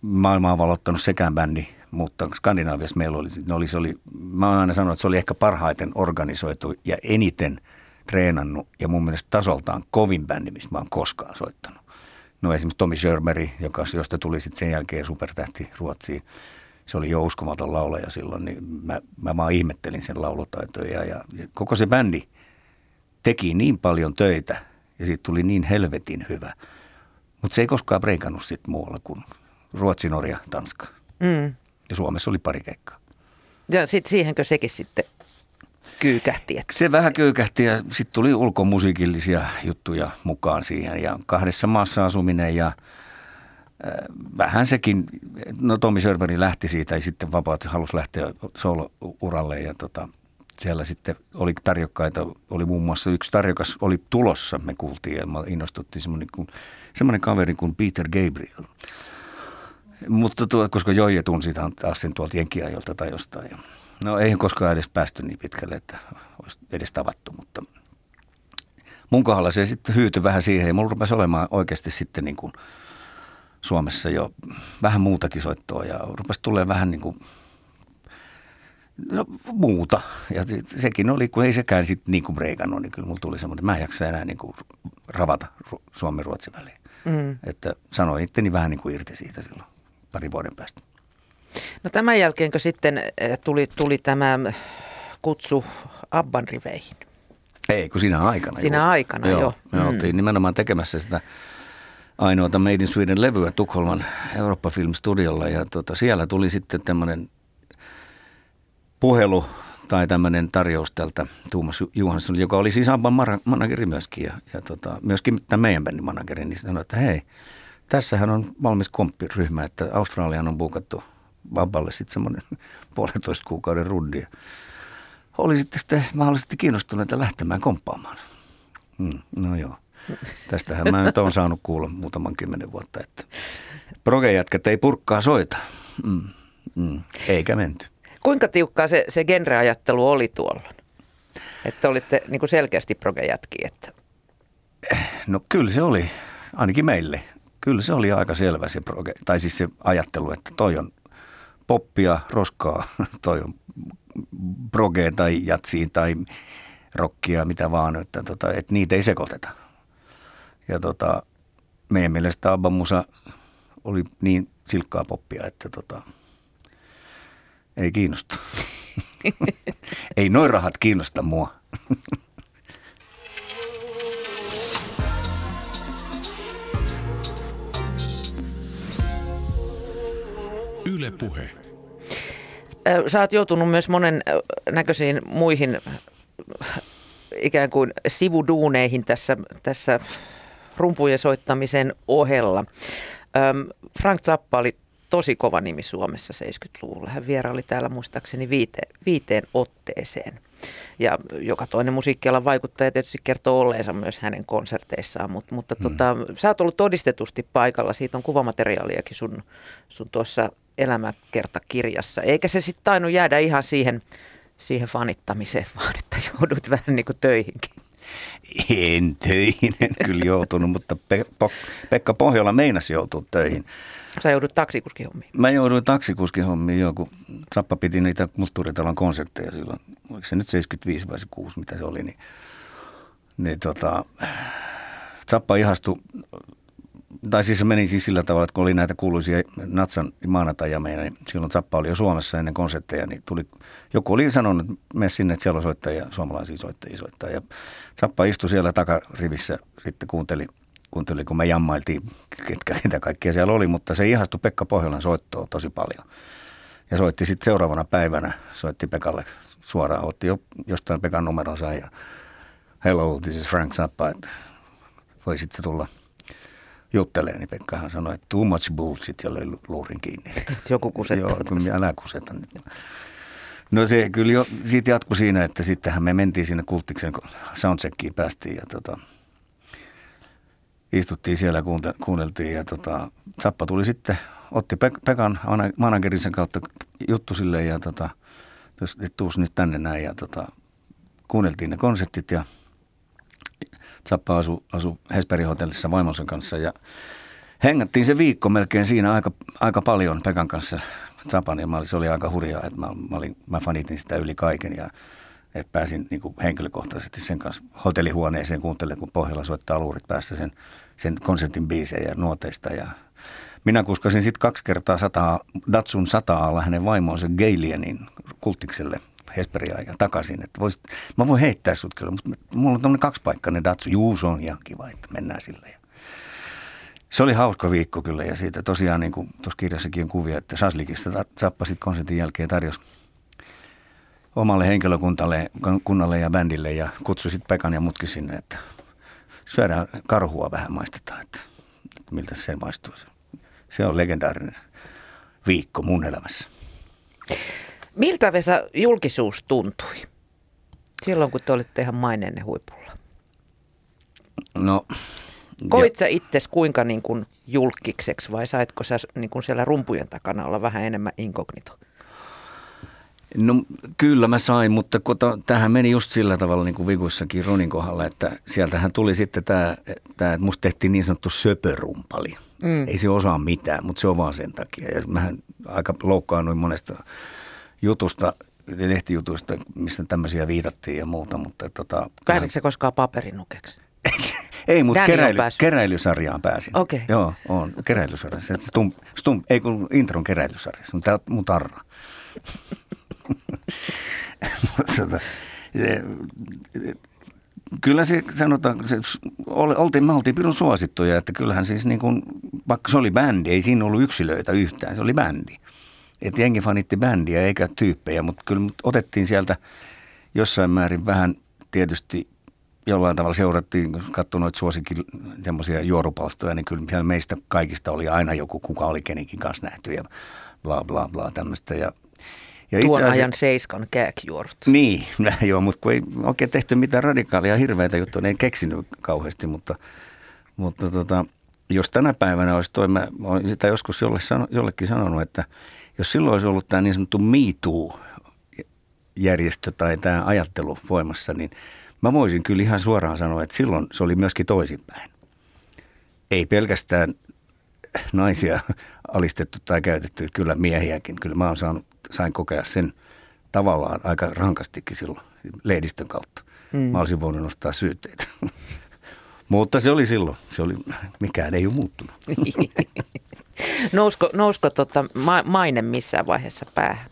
maailmaa valottanut sekään bändi, mutta Skandinaaviassa meillä oli, ne oli, se oli, mä oon aina sanonut, että se oli ehkä parhaiten organisoitu ja eniten treenannut ja mun mielestä tasoltaan kovin bändi, missä mä oon koskaan soittanut. No esimerkiksi Tomi Schörmeri, joka, josta tuli sitten sen jälkeen supertähti Ruotsiin se oli jo uskomaton laulaja silloin, niin mä, mä vaan ihmettelin sen laulutaitoja ja, ja koko se bändi teki niin paljon töitä ja siitä tuli niin helvetin hyvä. Mutta se ei koskaan breikannut sitten muualla kuin Ruotsi, Norja, Tanska. Mm. Ja Suomessa oli pari keikkaa. Ja sitten siihenkö sekin sitten kyykähti? Että... Se vähän kyykähti ja sitten tuli ulkomusiikillisia juttuja mukaan siihen ja kahdessa maassa asuminen ja – vähän sekin, no Tomi Sörveri lähti siitä ja sitten vapaat halusi lähteä solo-uralle ja tota, siellä sitten oli tarjokkaita, oli muun muassa yksi tarjokas oli tulossa, me kuultiin ja innostuttiin semmoinen, kuin, semmoinen kaveri kuin Peter Gabriel. Mutta tuo, koska Joije tunsi taas sen tuolta Jenkiajolta tai jostain. No eihän koskaan edes päästy niin pitkälle, että olisi edes tavattu, mutta mun kohdalla se sitten hyytyi vähän siihen ja mulla rupesi olemaan oikeasti sitten niin kuin – Suomessa jo vähän muutakin soittoa ja rupesi tulee vähän niin kuin no, muuta. Ja sekin oli, kun ei sekään sitten niin kuin breikannut, niin kyllä mulla tuli semmoinen, että mä en jaksa enää niin kuin ravata Suomen-Ruotsin väliin. Mm. Että sanoin itteni vähän niin kuin irti siitä silloin pari vuoden päästä. No tämän jälkeenkö sitten eh, tuli, tuli tämä kutsu Abban riveihin? Ei, kun siinä aikana. Siinä juuri. aikana, joo. joo. Me mm. oltiin nimenomaan tekemässä sitä ainoata Made in Sweden levyä Tukholman Eurooppa Film Studiolla ja tota, siellä tuli sitten tämmöinen puhelu tai tämmöinen tarjous tältä Tuomas Johansson, joka oli siis Abban manageri myöskin ja, ja tota, myöskin tämän meidän bändin manageri, niin sanoi, että hei, tässähän on valmis komppiryhmä, että Australian on buukattu Abballe sitten semmoinen puolitoista kuukauden rundi. Oli sitten, mahdollisesti kiinnostuneita lähtemään komppaamaan. Hmm, no joo. Tästähän mä nyt olen saanut kuulla muutaman kymmenen vuotta, että progejätkät ei purkkaa soita. Mm, mm, eikä menty. Kuinka tiukkaa se, se genreajattelu oli tuolla? Että olitte niin kuin selkeästi progejätkiä? Että... No kyllä se oli, ainakin meille. Kyllä se oli aika selvä se proge, tai siis se ajattelu, että toi on poppia, roskaa, toi on proge tai jatsiin tai rockia, mitä vaan, että, tota, että niitä ei sekoiteta. Ja tota, meidän mielestä Abba Musa oli niin silkkaa poppia, että tota, ei kiinnosta. ei noin rahat kiinnosta mua. puhe. Sä oot joutunut myös monen näköisiin muihin ikään kuin sivuduuneihin tässä, tässä rumpujen soittamisen ohella. Frank Zappa oli tosi kova nimi Suomessa 70-luvulla. Hän vieraili täällä muistaakseni viiteen, viiteen otteeseen. Ja joka toinen musiikkialan vaikuttaja tietysti kertoo olleensa myös hänen konserteissaan, mutta, mutta mm. tota, sä oot ollut todistetusti paikalla. Siitä on kuvamateriaaliakin sun, sun tuossa elämäkertakirjassa. Eikä se sitten tainnut jäädä ihan siihen, siihen fanittamiseen, vaan että joudut vähän niin kuin töihinkin. En töihin, en kyllä joutunut, mutta Pe- Pekka Pohjola meinasi joutua töihin. Sä joudut taksikuskihommiin. Mä jouduin taksikuskihommiin jo, kun Sappa piti niitä kulttuuritalon konsertteja silloin. Oliko se nyt 75 vai 6, mitä se oli, niin, niin tota, Zappa ihastui, tai siis se meni siis sillä tavalla, että kun oli näitä kuuluisia Natsan maanantajameja, niin silloin Zappa oli jo Suomessa ennen konsertteja, niin tuli, joku oli sanonut, että mene sinne, että siellä on soittajia, suomalaisia soittajia soittaa. Ja Zappa istui siellä takarivissä, sitten kuunteli kuuntelin, kun me jammailtiin, ketkä mitä kaikkia siellä oli, mutta se ihastui Pekka Pohjolan soittoon tosi paljon. Ja soitti sitten seuraavana päivänä, soitti Pekalle suoraan, otti jo jostain Pekan numeronsa ja hello, this is Frank Zappa, että voisit se tulla juttelee, niin Pekkahan sanoi, että too much bullshit ja löi luurin kiinni. Joku kusettaa. Joo, kun älä kuseta nyt. No se kyllä jo, siitä jatkui siinä, että sittenhän me mentiin sinne kulttiksen soundcheckiin päästiin ja tota, istuttiin siellä, kuunneltiin ja tota, Zappa tuli sitten, otti Pekan managerinsa kautta juttu sille ja tota, tuus nyt tänne näin ja tota, kuunneltiin ne konsertit ja Zappa asui asu Hesperin hotellissa vaimonsa kanssa ja hengättiin se viikko melkein siinä aika, aika paljon Pekan kanssa. Zappan ja mä, se oli aika hurjaa, että mä, mä, olin, mä fanitin sitä yli kaiken ja että pääsin niin henkilökohtaisesti sen kanssa hotellihuoneeseen kuuntelemaan, kun Pohjola soittaa luurit päässä sen, sen konsertin biisejä nuoteista. Ja minä kuskasin sitten kaksi kertaa sataa, Datsun sataa hänen vaimonsa Gailienin kulttikselle ja takaisin. Että voisit, mä voin heittää sut kyllä, mutta mulla on tämmöinen kaksipaikkainen Datsu. Juu, se on ihan kiva, että mennään sillä. Ja se oli hauska viikko kyllä ja siitä tosiaan niin kuin tuossa kirjassakin on kuvia, että Saslikista Zappa sitten konsertin jälkeen tarjosi omalle henkilökuntalle kunnalle ja bändille ja kutsui sitten Pekan ja mutkin sinne, että syödään karhua vähän maistetaan, että, että miltä se maistuu. Se on legendaarinen viikko mun elämässä. Miltä Vesa julkisuus tuntui silloin, kun te olitte ihan maineenne huipulla? No, Koit sä itses kuinka niin kuin julkikseksi vai saitko sä niin kuin siellä rumpujen takana olla vähän enemmän inkognito? No kyllä mä sain, mutta tähän meni just sillä tavalla niin kuin Viguissakin Ronin kohdalla, että sieltähän tuli sitten tämä, tämä että musta tehtiin niin sanottu söpörumpali. Mm. Ei se osaa mitään, mutta se on vaan sen takia. Ja mähän aika loukkaannuin monesta jutusta, lehtijutuista, missä tämmöisiä viitattiin ja muuta. Mutta tota, Pääsitkö se koskaan paperinukeksi? Ei, mutta keräily, keräilysarjaan pääsin. Okei. Okay. Joo, on keräilysarjassa. Stum, stum, ei kun intron keräilysarjassa, mutta mun tarra. tota, se, kyllä se sanotaan, se, oltiin, me oltiin pirun suosittuja, että kyllähän siis niin kuin, vaikka se oli bändi, ei siinä ollut yksilöitä yhtään, se oli bändi. Että jengi fanitti bändiä eikä tyyppejä, mutta kyllä otettiin sieltä jossain määrin vähän tietysti jollain tavalla seurattiin, kun katsoi noita suosikin semmoisia juorupalstoja, niin kyllä meistä kaikista oli aina joku, kuka oli kenenkin kanssa nähty ja bla bla bla tämmöistä. Ja ja Tuon itse ajan seiskan kääkjuorut. Niin, joo, mutta kun ei oikein tehty mitään radikaalia hirveitä juttuja, niin ei keksinyt kauheasti, mutta, mutta tota, jos tänä päivänä olisi toi, mä olen sitä joskus jolle, jollekin sanonut, että jos silloin olisi ollut tämä niin sanottu MeToo järjestö tai tämä ajattelu voimassa, niin mä voisin kyllä ihan suoraan sanoa, että silloin se oli myöskin toisinpäin. Ei pelkästään naisia alistettu tai käytetty, kyllä miehiäkin. Kyllä mä oon saanut sain kokea sen tavallaan aika rankastikin silloin lehdistön kautta. Mm. Mä olisin voinut nostaa syytteitä. Mutta se oli silloin. Se oli, mikään ei ole muuttunut. nousko nousko tota ma- maine missään vaiheessa päähän?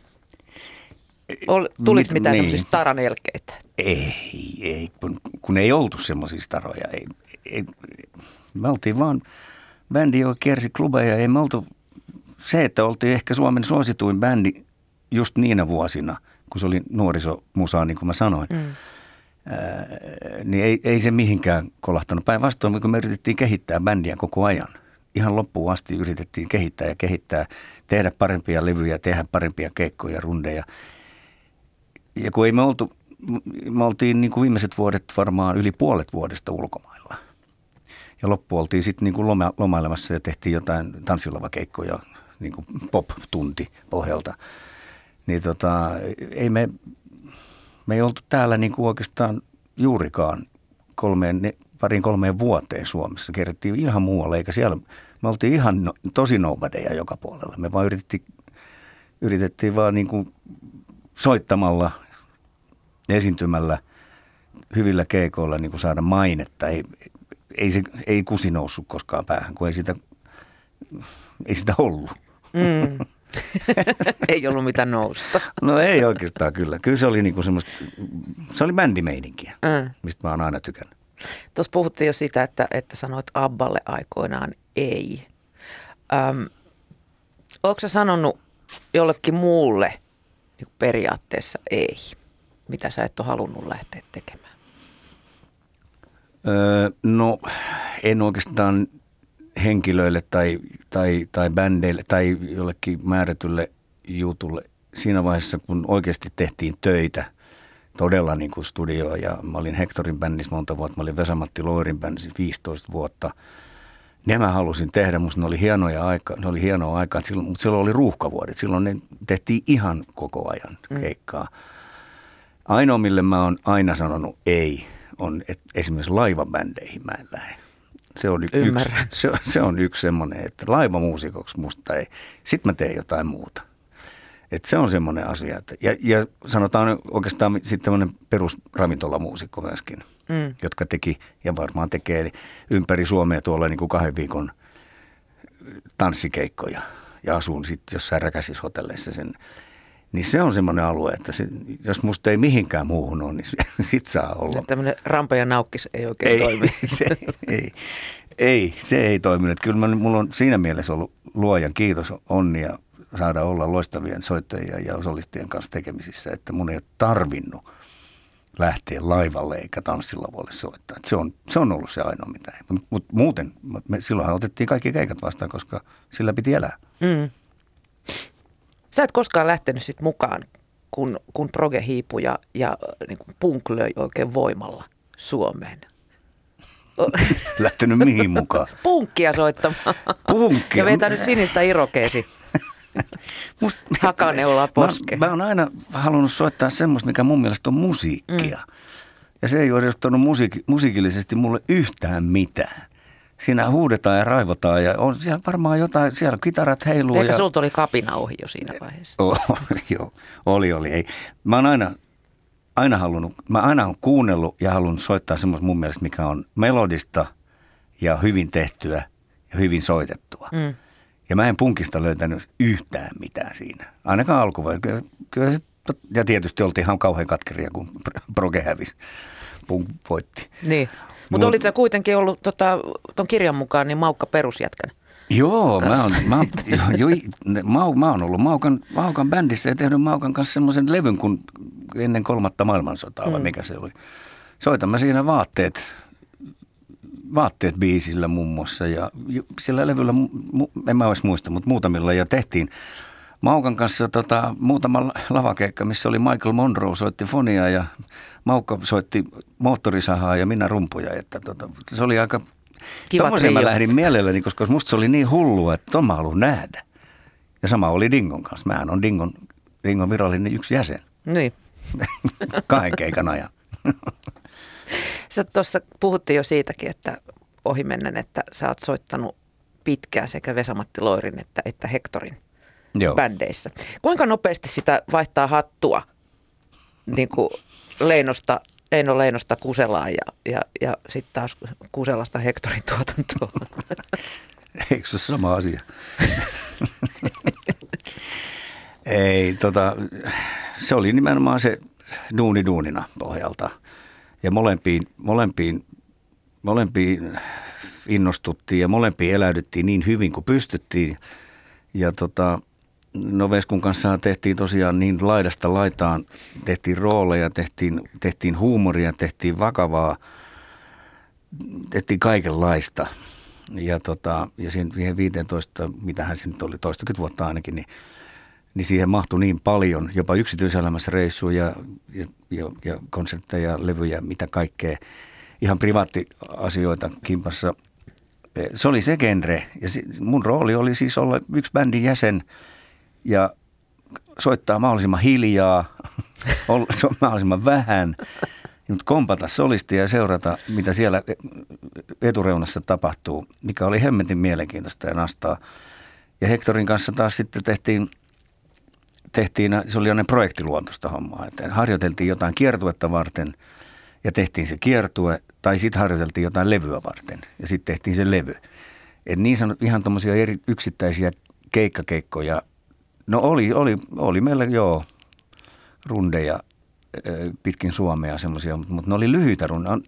Ol, tuliko mitään niin. semmoisista taranelkeitä? Ei, ei, kun, kun ei oltu semmoisia staroja. Ei, ei, me oltiin vaan bändi, joka kiersi klubeja. Ei me oltu se, että oltiin ehkä Suomen suosituin bändi just niinä vuosina, kun se oli nuorisomusaa, niin kuin mä sanoin, mm. ää, niin ei, ei se mihinkään kolahtanut. Päinvastoin, kun me yritettiin kehittää bändiä koko ajan. Ihan loppuun asti yritettiin kehittää ja kehittää, tehdä parempia levyjä, tehdä parempia keikkoja, rundeja. Ja kun ei me oltu, me oltiin niin kuin viimeiset vuodet varmaan yli puolet vuodesta ulkomailla. Ja loppu oltiin sitten niin loma, lomailemassa ja tehtiin jotain tanssilavakeikkoja niin kuin pop-tunti pohjalta. Niin tota, ei me, me ei oltu täällä niin kuin oikeastaan juurikaan kolmeen, ne, parin kolmeen vuoteen Suomessa. Kerrottiin ihan muualle, eikä siellä, me oltiin ihan no, tosi nobodyja joka puolella. Me vaan yritettiin, yritettiin vaan niin kuin soittamalla, esiintymällä, hyvillä keikoilla niin kuin saada mainetta. Ei, ei, se, ei kusi noussut koskaan päähän, kun ei sitä, ei sitä ollut. Mm. ei ollut mitään nousta. No ei oikeastaan kyllä. Kyllä se oli niinku semmoista, se oli bändimeininkiä, mm. mistä mä oon aina tykännyt. Tuossa puhuttiin jo sitä, että, että sanoit Abballe aikoinaan ei. Öm, Oletko sanonut jollekin muulle niin periaatteessa ei, mitä sä et ole halunnut lähteä tekemään? Öö, no en oikeastaan henkilöille tai, tai, tai bändeille tai jollekin määrätylle jutulle siinä vaiheessa, kun oikeasti tehtiin töitä todella niin kuin studioa ja mä olin Hectorin bändissä monta vuotta, mä olin Vesamatti Loirin bändissä 15 vuotta. Ne mä halusin tehdä, musta ne oli hienoja aika, ne oli hienoa aikaa, silloin, mutta silloin oli ruuhkavuodet, silloin ne tehtiin ihan koko ajan mm. keikkaa. Mm. Ainoa, mille mä oon aina sanonut ei, on, että esimerkiksi laivabändeihin mä en lähde. Se on, yksi, se, se on yksi semmoinen, että laivamuusikoksi musta ei. Sitten mä teen jotain muuta. Et se on semmoinen asia. Että, ja, ja sanotaan oikeastaan sitten semmoinen perusravintolamuusikko myöskin, mm. jotka teki ja varmaan tekee ympäri Suomea tuolla niin kuin kahden viikon tanssikeikkoja ja asun sitten jossain räkäsishotelleissa sen. Niin se on semmoinen alue, että se, jos musta ei mihinkään muuhun ole, niin sit saa olla. Tämmöinen rampa ja naukkis ei oikein ei, toimi. Se, ei, ei, se ei toiminut. Kyllä mä, mulla on siinä mielessä ollut luojan kiitos, onnia saada olla loistavien soittajien ja osallistujien kanssa tekemisissä, että mun ei ole tarvinnut lähteä laivalle eikä tanssilavoille soittaa. se, on, se on ollut se ainoa mitä ei. Mutta mut muuten, me silloinhan otettiin kaikki keikat vastaan, koska sillä piti elää. Mm. Sä et koskaan lähtenyt sit mukaan, kun, kun proge hiipui ja, ja niin kuin punk löi oikein voimalla Suomeen. Lähtenyt mihin mukaan? Punkkia soittamaan. Punkkia? Ja vetänyt sinistä irokeesi. Must, Hakaneula poske. Mä, mä oon aina halunnut soittaa semmoista, mikä mun mielestä on musiikkia. Mm. Ja se ei ole edustanut musiik- musiikillisesti mulle yhtään mitään. Siinä huudetaan ja raivotaan ja on siellä varmaan jotain, siellä kitarat heiluu. Eikä ja... sulta oli kapina ohi jo siinä vaiheessa? Joo, oli, oli. Ei. Mä oon aina, aina halunnut, mä aina olen kuunnellut ja halunnut soittaa semmoista mun mielestä, mikä on melodista ja hyvin tehtyä ja hyvin soitettua. Mm. Ja mä en punkista löytänyt yhtään mitään siinä. Ainakaan alkuvaiheessa. Kyllä, ja tietysti oltiin ihan kauhean katkeria, kun Proge hävisi. Punk voitti. Niin. Mutta olit sä kuitenkin ollut tota, ton kirjan mukaan niin maukka perusjätkänä. Joo, mä oon, mä, jo, jo, mä, mä oon ollut Maukan, Maukan bändissä ja tehnyt Maukan kanssa semmoisen levyn kuin ennen kolmatta maailmansotaa, mm. vai mikä se oli. Soitamme siinä vaatteet vaatteet biisillä muun muassa ja sillä levyllä, en mä olisi muista, mutta muutamilla ja tehtiin Maukan kanssa tota, muutama lavakeikka, missä oli Michael Monroe soitti fonia ja Maukka soitti moottorisahaa ja minä rumpuja. Että tota, se oli aika, Kiva mä lähdin mielelläni, koska musta se oli niin hullua, että ton mä haluan nähdä. Ja sama oli Dingon kanssa. Mähän on Dingon, Dingon virallinen yksi jäsen. Niin. Kahden keikan ajan. Sä tuossa puhuttiin jo siitäkin, että ohimennen, että sä oot soittanut pitkään sekä Vesamatti Loirin että, että Hektorin Joo. bändeissä. Kuinka nopeasti sitä vaihtaa hattua niin kuin Leinosta, Eino Leinosta Kuselaan ja, ja, ja sitten taas Kuselasta Hektorin tuotantoon? Eikö se ole sama asia? Ei, tota, se oli nimenomaan se duuni duunina pohjalta. Ja molempiin, molempiin, molempiin innostuttiin ja molempiin eläydyttiin niin hyvin kuin pystyttiin. Ja tota, no Veskun kanssa tehtiin tosiaan niin laidasta laitaan, tehtiin rooleja, tehtiin, tehtiin huumoria, tehtiin vakavaa, tehtiin kaikenlaista. Ja, tota, ja siihen 15, mitähän se nyt oli, toistakymmentä vuotta ainakin, niin, niin siihen mahtui niin paljon, jopa yksityiselämässä reissuja ja, ja, ja konsertteja, levyjä, mitä kaikkea, ihan privaattiasioita kimpassa. Se oli se genre ja mun rooli oli siis olla yksi bändin jäsen ja soittaa mahdollisimman hiljaa, mahdollisimman vähän – mutta kompata solistia ja seurata, mitä siellä etureunassa tapahtuu, mikä oli hemmetin mielenkiintoista ja nastaa. Ja Hektorin kanssa taas sitten tehtiin, tehtiin se oli jonen projektiluontoista hommaa, että harjoiteltiin jotain kiertuetta varten ja tehtiin se kiertue, tai sitten harjoiteltiin jotain levyä varten ja sitten tehtiin se levy. Et niin sanot, ihan tuommoisia eri yksittäisiä keikkakeikkoja, no oli, oli, oli meillä joo rundeja pitkin Suomea semmoisia, mutta, mutta ne oli lyhyitä runia.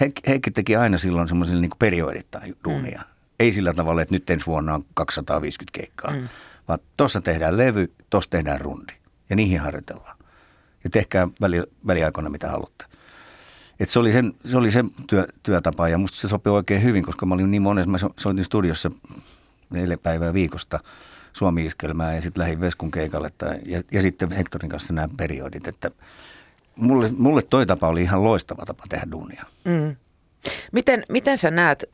Heikki, Heikki teki aina silloin semmoisilla niin perioidittain ruunia. Mm. Ei sillä tavalla, että nyt ensi vuonna on 250 keikkaa, mm. vaan tuossa tehdään levy, tuossa tehdään rundi ja niihin harjoitellaan. Ja tehkää väli, väliaikoina mitä haluatte. Et se oli sen, se oli sen työ, työtapa ja musta se sopii oikein hyvin, koska mä olin niin monessa, mä soitin studiossa neljä päivää viikosta Suomi-iskelmää ja sitten lähdin Veskun keikalle tai, ja, ja sitten Hektorin kanssa nämä periodit, että – mulle, mulle toi tapa oli ihan loistava tapa tehdä duunia. Mm. Miten, miten sä näet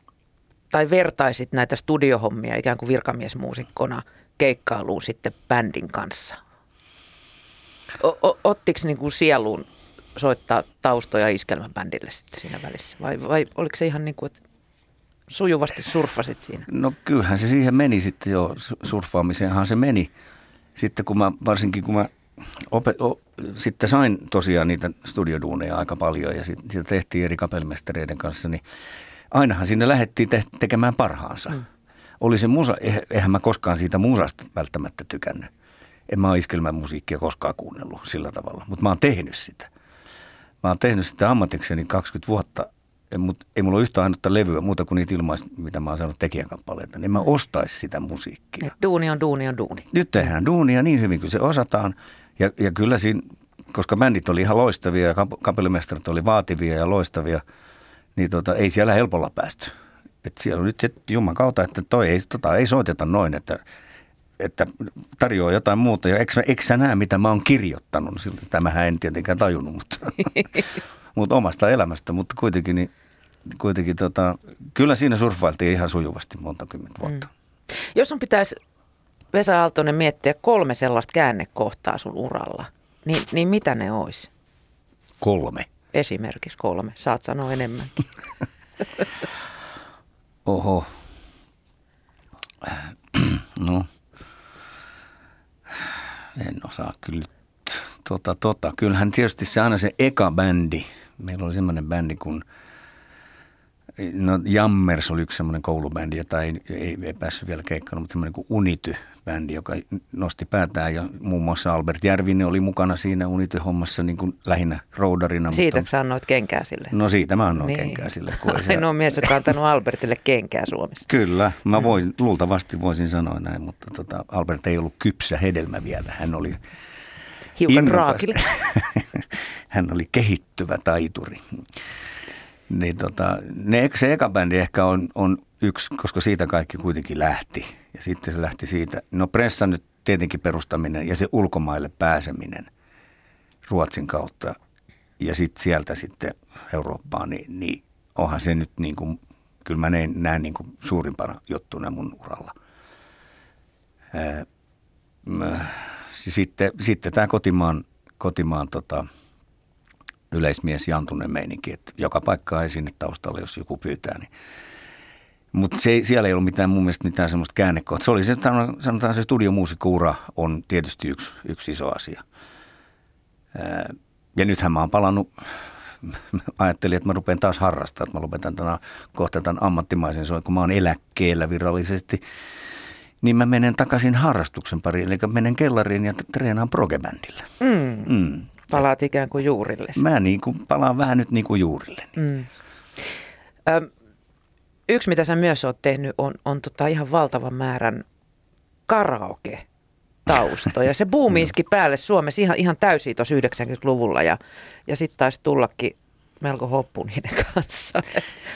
tai vertaisit näitä studiohommia ikään kuin virkamiesmuusikkona keikkailuun sitten bändin kanssa? Ottiko niin kuin sieluun soittaa taustoja iskelmäbändille sitten siinä välissä? Vai, vai oliko se ihan niin kuin, että sujuvasti surffasit siinä? No kyllähän se siihen meni sitten jo, surffaamiseenhan se meni. Sitten kun mä, varsinkin kun mä opet, o, sitten sain tosiaan niitä studioduuneja aika paljon ja sit, sitä tehtiin eri kapelmestareiden kanssa, niin ainahan sinne lähdettiin te- tekemään parhaansa. Mm. Oli se musa, eh, eihän mä koskaan siitä musasta välttämättä tykännyt. En mä ole iskelmämusiikkia koskaan kuunnellut sillä tavalla, mutta mä oon tehnyt sitä. Mä oon tehnyt sitä ammatikseni 20 vuotta, mutta ei mulla ole yhtä ainutta levyä muuta kuin niitä ilmaista, mitä mä oon saanut tekijän kappaleita. Niin mä ostaisi sitä musiikkia. Duuni on duuni on duuni. Nyt tehdään duunia niin hyvin kuin se osataan – ja, ja kyllä siinä, koska bändit oli ihan loistavia ja kapellimestarit oli vaativia ja loistavia, niin tota, ei siellä helpolla päästy. Et siellä on nyt se Jumman kautta, että toi ei, tota, ei soiteta noin, että, että tarjoaa jotain muuta. Ja eikö, eikö sä näe, mitä mä oon kirjoittanut? Tämähän en tietenkään tajunnut, mutta, mutta omasta elämästä. Mutta kuitenkin, niin, kuitenkin tota, kyllä siinä surffailtiin ihan sujuvasti monta kymmentä vuotta. Mm. Jos sun pitäisi Vesa Aaltonen miettiä kolme sellaista käännekohtaa sun uralla, niin, niin mitä ne olisi? Kolme. Esimerkiksi kolme. Saat sanoa enemmänkin. Oho. No. En osaa kyllä tota, tota. Kyllähän tietysti se aina se eka bändi. Meillä oli semmoinen bändi kuin – No Jammers oli yksi semmoinen koulubändi, jota ei, ei, ei päässyt vielä keikkailemaan, mutta semmoinen kuin Unity-bändi, joka nosti päätään ja muun muassa Albert Järvinen oli mukana siinä Unity-hommassa niin kuin lähinnä roudarina. Siitä mutta, annoit kenkää sille? No siitä mä annoin niin. kenkää sille. Ainoa mies, joka on antanut Albertille kenkää Suomessa. Kyllä, mä voin, luultavasti voisin sanoa näin, mutta tota, Albert ei ollut kypsä hedelmä vielä. Hän oli Hiukan raakille. Hän oli kehittyvä taituri. Niin tota, ne, se eka bändi ehkä on, on yksi, koska siitä kaikki kuitenkin lähti. Ja sitten se lähti siitä, no pressa nyt tietenkin perustaminen ja se ulkomaille pääseminen Ruotsin kautta ja sitten sieltä sitten Eurooppaan, niin, niin onhan se nyt niin kuin, kyllä mä näen, näen niin kuin suurimpana juttuna mun uralla. Sitten, sitten tämä kotimaan, kotimaan tota, yleismies Jantunen meininki, että joka paikka ei sinne taustalle, jos joku pyytää. Niin. Mutta siellä ei ollut mitään mun mielestä mitään semmoista käännekohtaa. Se oli se, sanotaan se studiomuusikkuura on tietysti yksi, yksi iso asia. Ja nythän mä oon palannut, ajattelin, että mä rupean taas harrastamaan, että mä lopetan tämän, kohta tämän ammattimaisen soin, kun mä oon eläkkeellä virallisesti. Niin mä menen takaisin harrastuksen pariin, eli menen kellariin ja treenaan progebändillä. Mm. Mm. Palaat ikään kuin juurille. Mä niin kuin palaan vähän nyt niin kuin juurille. Mm. Ö, yksi, mitä sä myös oot tehnyt, on, on tota ihan valtavan määrän karaoke taustoja. Se buumi iski päälle Suomessa ihan, ihan täysin tuossa 90-luvulla ja, ja sitten taisi tullakin melko hoppu niiden kanssa.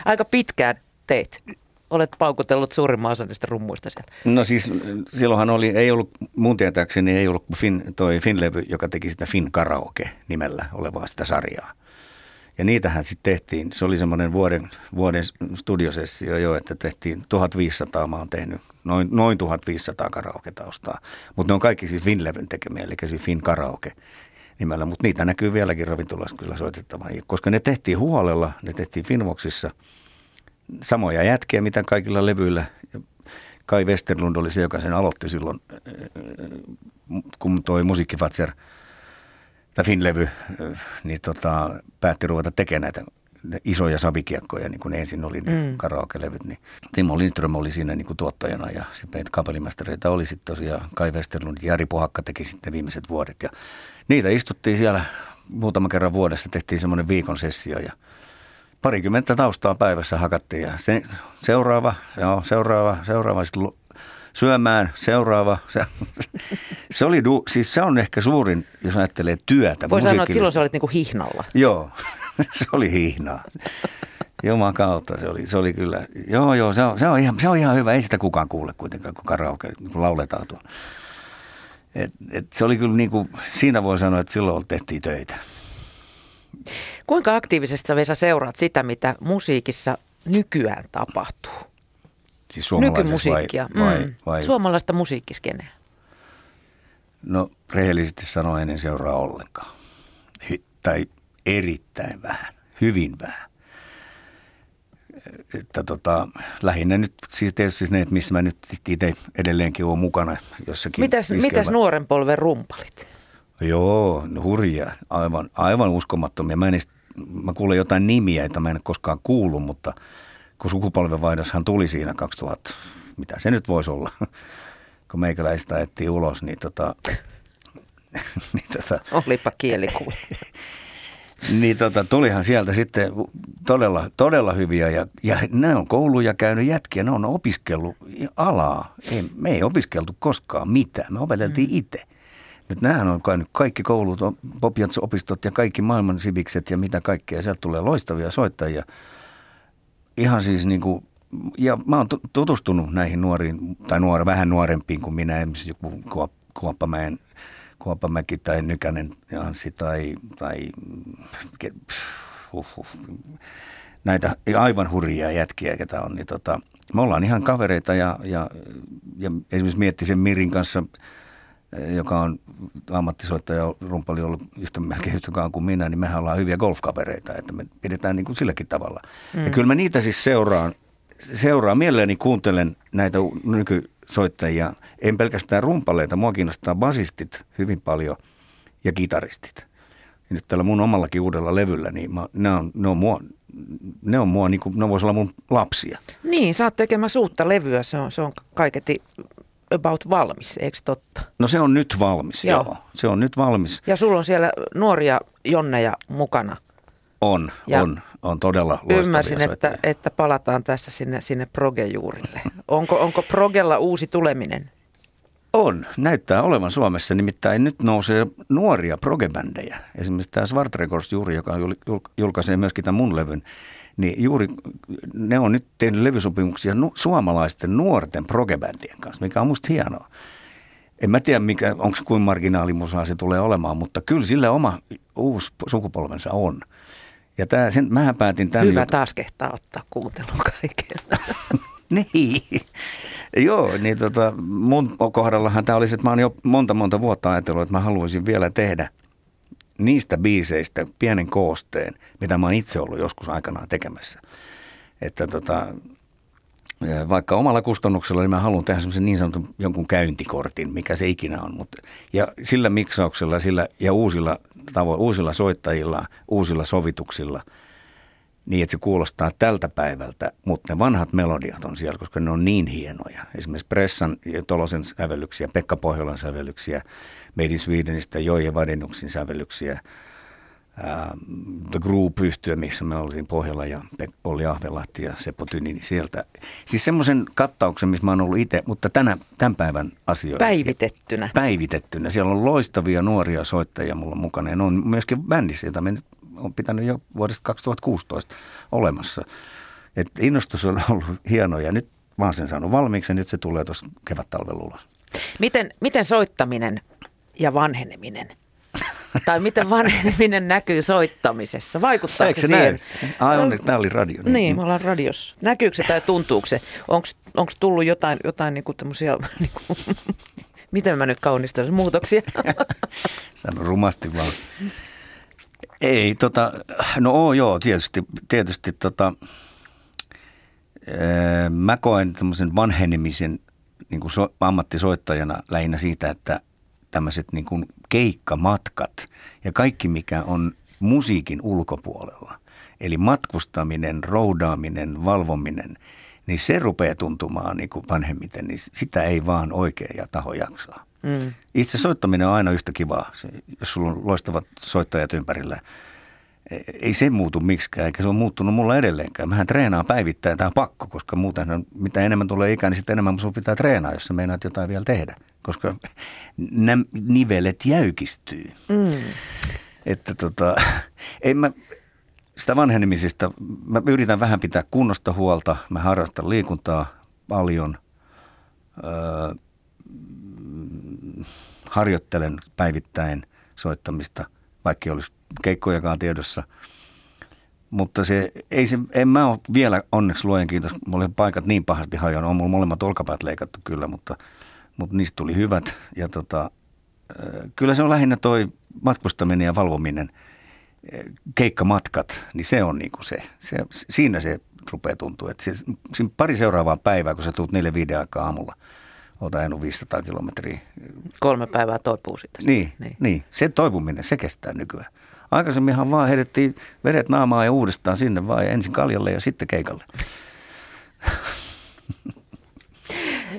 Aika pitkään teit. Olet paukutellut suurimman osan niistä rummuista siellä. No siis silloinhan oli, ei ollut, mun tietääkseni ei ollut fin, toi Finlevy, joka teki sitä Fin Karaoke nimellä olevaa sitä sarjaa. Ja niitähän sitten tehtiin, se oli semmoinen vuoden, vuoden studiosessio jo, että tehtiin 1500, mä oon tehnyt noin, noin 1500 karaoke-taustaa. Mutta ne on kaikki siis Finlevyn tekemiä, eli siis Fin Karaoke nimellä, mutta niitä näkyy vieläkin ravintolassa kyllä soitettavan. Koska ne tehtiin huolella, ne tehtiin Finvoxissa samoja jätkiä, mitä kaikilla levyillä. Kai Westerlund oli se, joka sen aloitti silloin, kun toi Musiikkifatser – tai Finlevy niin tota, päätti ruveta tekemään näitä isoja savikiekkoja, niin kuin ensin oli ne mm. karaoke-levyt, niin Timo Lindström oli siinä niin kuin tuottajana ja sitten kapellimestareita oli sitten tosiaan Kai Westerlund ja Jari Pohakka teki sitten viimeiset vuodet ja niitä istuttiin siellä muutama kerran vuodessa, tehtiin semmoinen viikon sessio ja parikymmentä taustaa päivässä hakattiin ja se, seuraava, joo, seuraava, seuraava, sitten syömään, seuraava. Se, se, oli, du, siis se on ehkä suurin, jos ajattelee työtä. Voi sanoa, että silloin sä olit niinku hihnalla. Joo, se oli hihnaa. Juman kautta se oli, se oli kyllä, joo joo, se on, se, on ihan, se on ihan hyvä, ei sitä kukaan kuule kuitenkaan, kun karaoke kun lauletaan tuolla. Et, et se oli kyllä niin kuin, siinä voi sanoa, että silloin tehtiin töitä. Kuinka aktiivisesti Vesa seuraat sitä, mitä musiikissa nykyään tapahtuu? Siis Nykymusiikkia. Vai, vai, mm. vai? Suomalaista musiikkiskeneä. No rehellisesti sanoen en seuraa ollenkaan. Hy, tai erittäin vähän, hyvin vähän. Että tota, lähinnä nyt siis tietysti ne, että missä mä nyt itse edelleenkin olen mukana jossakin. Mitäs, mitäs nuoren polven rumpalit? Joo, no hurjaa, aivan, aivan uskomattomia. Mä, en edes, mä kuulen jotain nimiä, joita mä en koskaan kuullut, mutta – kun sukupolvenvaihdoshan tuli siinä 2000, mitä se nyt voisi olla, kun meikäläistä ettiin ulos, niin tota... niin tota Olipa kielikuva. niin tota, tulihan sieltä sitten todella, todella hyviä ja, ja ne on kouluja käynyt jätkiä, ne on opiskellut alaa. Ei, me ei opiskeltu koskaan mitään, me opeteltiin mm. itse. Nyt nämähän on käynyt kaikki koulut, opistot ja kaikki maailman sivikset ja mitä kaikkea. Sieltä tulee loistavia soittajia ihan siis niin kuin, ja mä oon tutustunut näihin nuoriin, tai nuor, vähän nuorempiin kuin minä, esimerkiksi joku Kuoppamäen, Kuoppamäki tai Nykänen Anssi tai, tai uh, uh, näitä aivan hurjia jätkiä, ketä on, niin tota, me ollaan ihan kavereita ja, ja, ja esimerkiksi Miettisen Mirin kanssa – joka on ammattisoittaja, rumpali ollut yhtä melkein kuin minä, niin mehän ollaan hyviä golfkavereita, että me pidetään niin kuin silläkin tavalla. Mm. Ja kyllä mä niitä siis seuraan, seuraan mielelläni kuuntelen näitä nykysoittajia, en pelkästään rumpaleita, mua kiinnostaa basistit hyvin paljon ja kitaristit. Ja nyt tällä mun omallakin uudella levyllä, niin mä, ne on, ne on mua, ne on mua, niin kuin, ne vois olla mun lapsia. Niin, sä oot tekemässä uutta levyä, se on, se on kaiketi about valmis, eikö totta? No se on nyt valmis, joo. joo. Se on nyt valmis. Ja sulla on siellä nuoria jonneja mukana. On, ja on, on todella loistavia Ymmärsin, että, että palataan tässä sinne, sinne progejuurille. Onko, onko progella uusi tuleminen? On. Näyttää olevan Suomessa. Nimittäin nyt nousee nuoria progebändejä. Esimerkiksi tämä Svart Records juuri, joka julkaisee myöskin tämän mun levyn, niin juuri ne on nyt tehnyt levysopimuksia nu, suomalaisten nuorten progebändien kanssa, mikä on musta hienoa. En mä tiedä, mikä, onko kuin marginaalimusaa se tulee olemaan, mutta kyllä sillä oma uusi sukupolvensa on. Ja tää, sen, mähän päätin tämän... Hyvä taas kehtaa ottaa kuuntelun kaiken. niin. Joo, niin tota, mun kohdallahan tämä olisi, että mä oon jo monta monta vuotta ajatellut, että mä haluaisin vielä tehdä – niistä biiseistä pienen koosteen, mitä mä oon itse ollut joskus aikanaan tekemässä. Että tota, vaikka omalla kustannuksella, niin mä haluan tehdä semmoisen niin sanotun jonkun käyntikortin, mikä se ikinä on. Mutta, ja sillä miksauksella sillä, ja uusilla, tavo- uusilla soittajilla, uusilla sovituksilla, niin että se kuulostaa tältä päivältä, mutta ne vanhat melodiat on siellä, koska ne on niin hienoja. Esimerkiksi Pressan ja Tolosen sävellyksiä, Pekka Pohjolan sävellyksiä, Made in Swedenistä Joje Vadenuksin sävellyksiä, The Group yhtyö, missä me oltiin Pohjalla ja Olli Ahvelahti ja Seppo Tyni, niin sieltä. Siis semmoisen kattauksen, missä mä oon ollut itse, mutta tänä, tämän päivän asioita. Päivitettynä. Päivitettynä. Siellä on loistavia nuoria soittajia mulla mukana ja ne on myöskin bändissä, jota me nyt on pitänyt jo vuodesta 2016 olemassa. Et innostus on ollut hieno ja nyt mä oon sen saanut valmiiksi ja nyt se tulee tuossa kevät-talven ulos. Miten, miten soittaminen ja vanheneminen – tai miten vanheneminen näkyy soittamisessa? Vaikuttaako Eikö se siihen? Ai onneksi, tämä oli radio. Niin, niin me ollaan radiossa. Näkyykö se tai tuntuuko se? Onko tullut jotain, jotain niinku tämmöisiä, niinku, miten mä nyt kaunistan muutoksia? Sano rumasti vaan. Ei, tota, no oo, joo, tietysti, tietysti tota, mä koen tämmöisen vanhenemisen niin kuin so, ammattisoittajana lähinnä siitä, että – tämmöiset niin kuin keikkamatkat ja kaikki, mikä on musiikin ulkopuolella. Eli matkustaminen, roudaaminen, valvominen, niin se rupeaa tuntumaan niin kuin vanhemmiten, niin sitä ei vaan oikea taho jaksaa. Mm. Itse soittaminen on aina yhtä kivaa, jos sulla on loistavat soittajat ympärillä. Ei se muutu miksikään, eikä se ole muuttunut mulla edelleenkään. Mähän treenaan päivittäin, tämä on pakko, koska muuten mitä enemmän tulee ikää, niin sitä enemmän sun pitää treenaa, jos sä meinaat jotain vielä tehdä koska nämä nivelet jäykistyy. Mm. Että tota, en mä, sitä vanhenemisesta, mä yritän vähän pitää kunnosta huolta, mä harrastan liikuntaa paljon, öö, harjoittelen päivittäin soittamista, vaikka olisi keikkojakaan tiedossa. Mutta se, ei se, en mä ole vielä onneksi luojen kiitos, mulla paikat niin pahasti hajonnut, on mulla molemmat olkapäät leikattu kyllä, mutta – mutta niistä tuli hyvät. Ja tota, kyllä se on lähinnä toi matkustaminen ja valvominen, keikkamatkat, niin se on niinku se, se, siinä se rupeaa tuntua. Että se, siinä pari seuraavaa päivää, kun sä tuut neljä viiden aikaa aamulla, oot ajanut 500 kilometriä. Kolme päivää toipuu sitä. Niin, niin. niin, se toipuminen, se kestää nykyään. Aikaisemminhan vaan heitettiin vedet naamaa ja uudestaan sinne vaan ensin kaljalle ja sitten keikalle.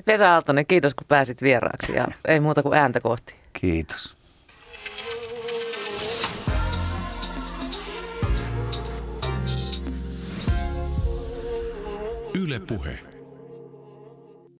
Vesa Aaltonen, kiitos kun pääsit vieraaksi ja ei muuta kuin ääntä kohti. Kiitos. Yle Puhe.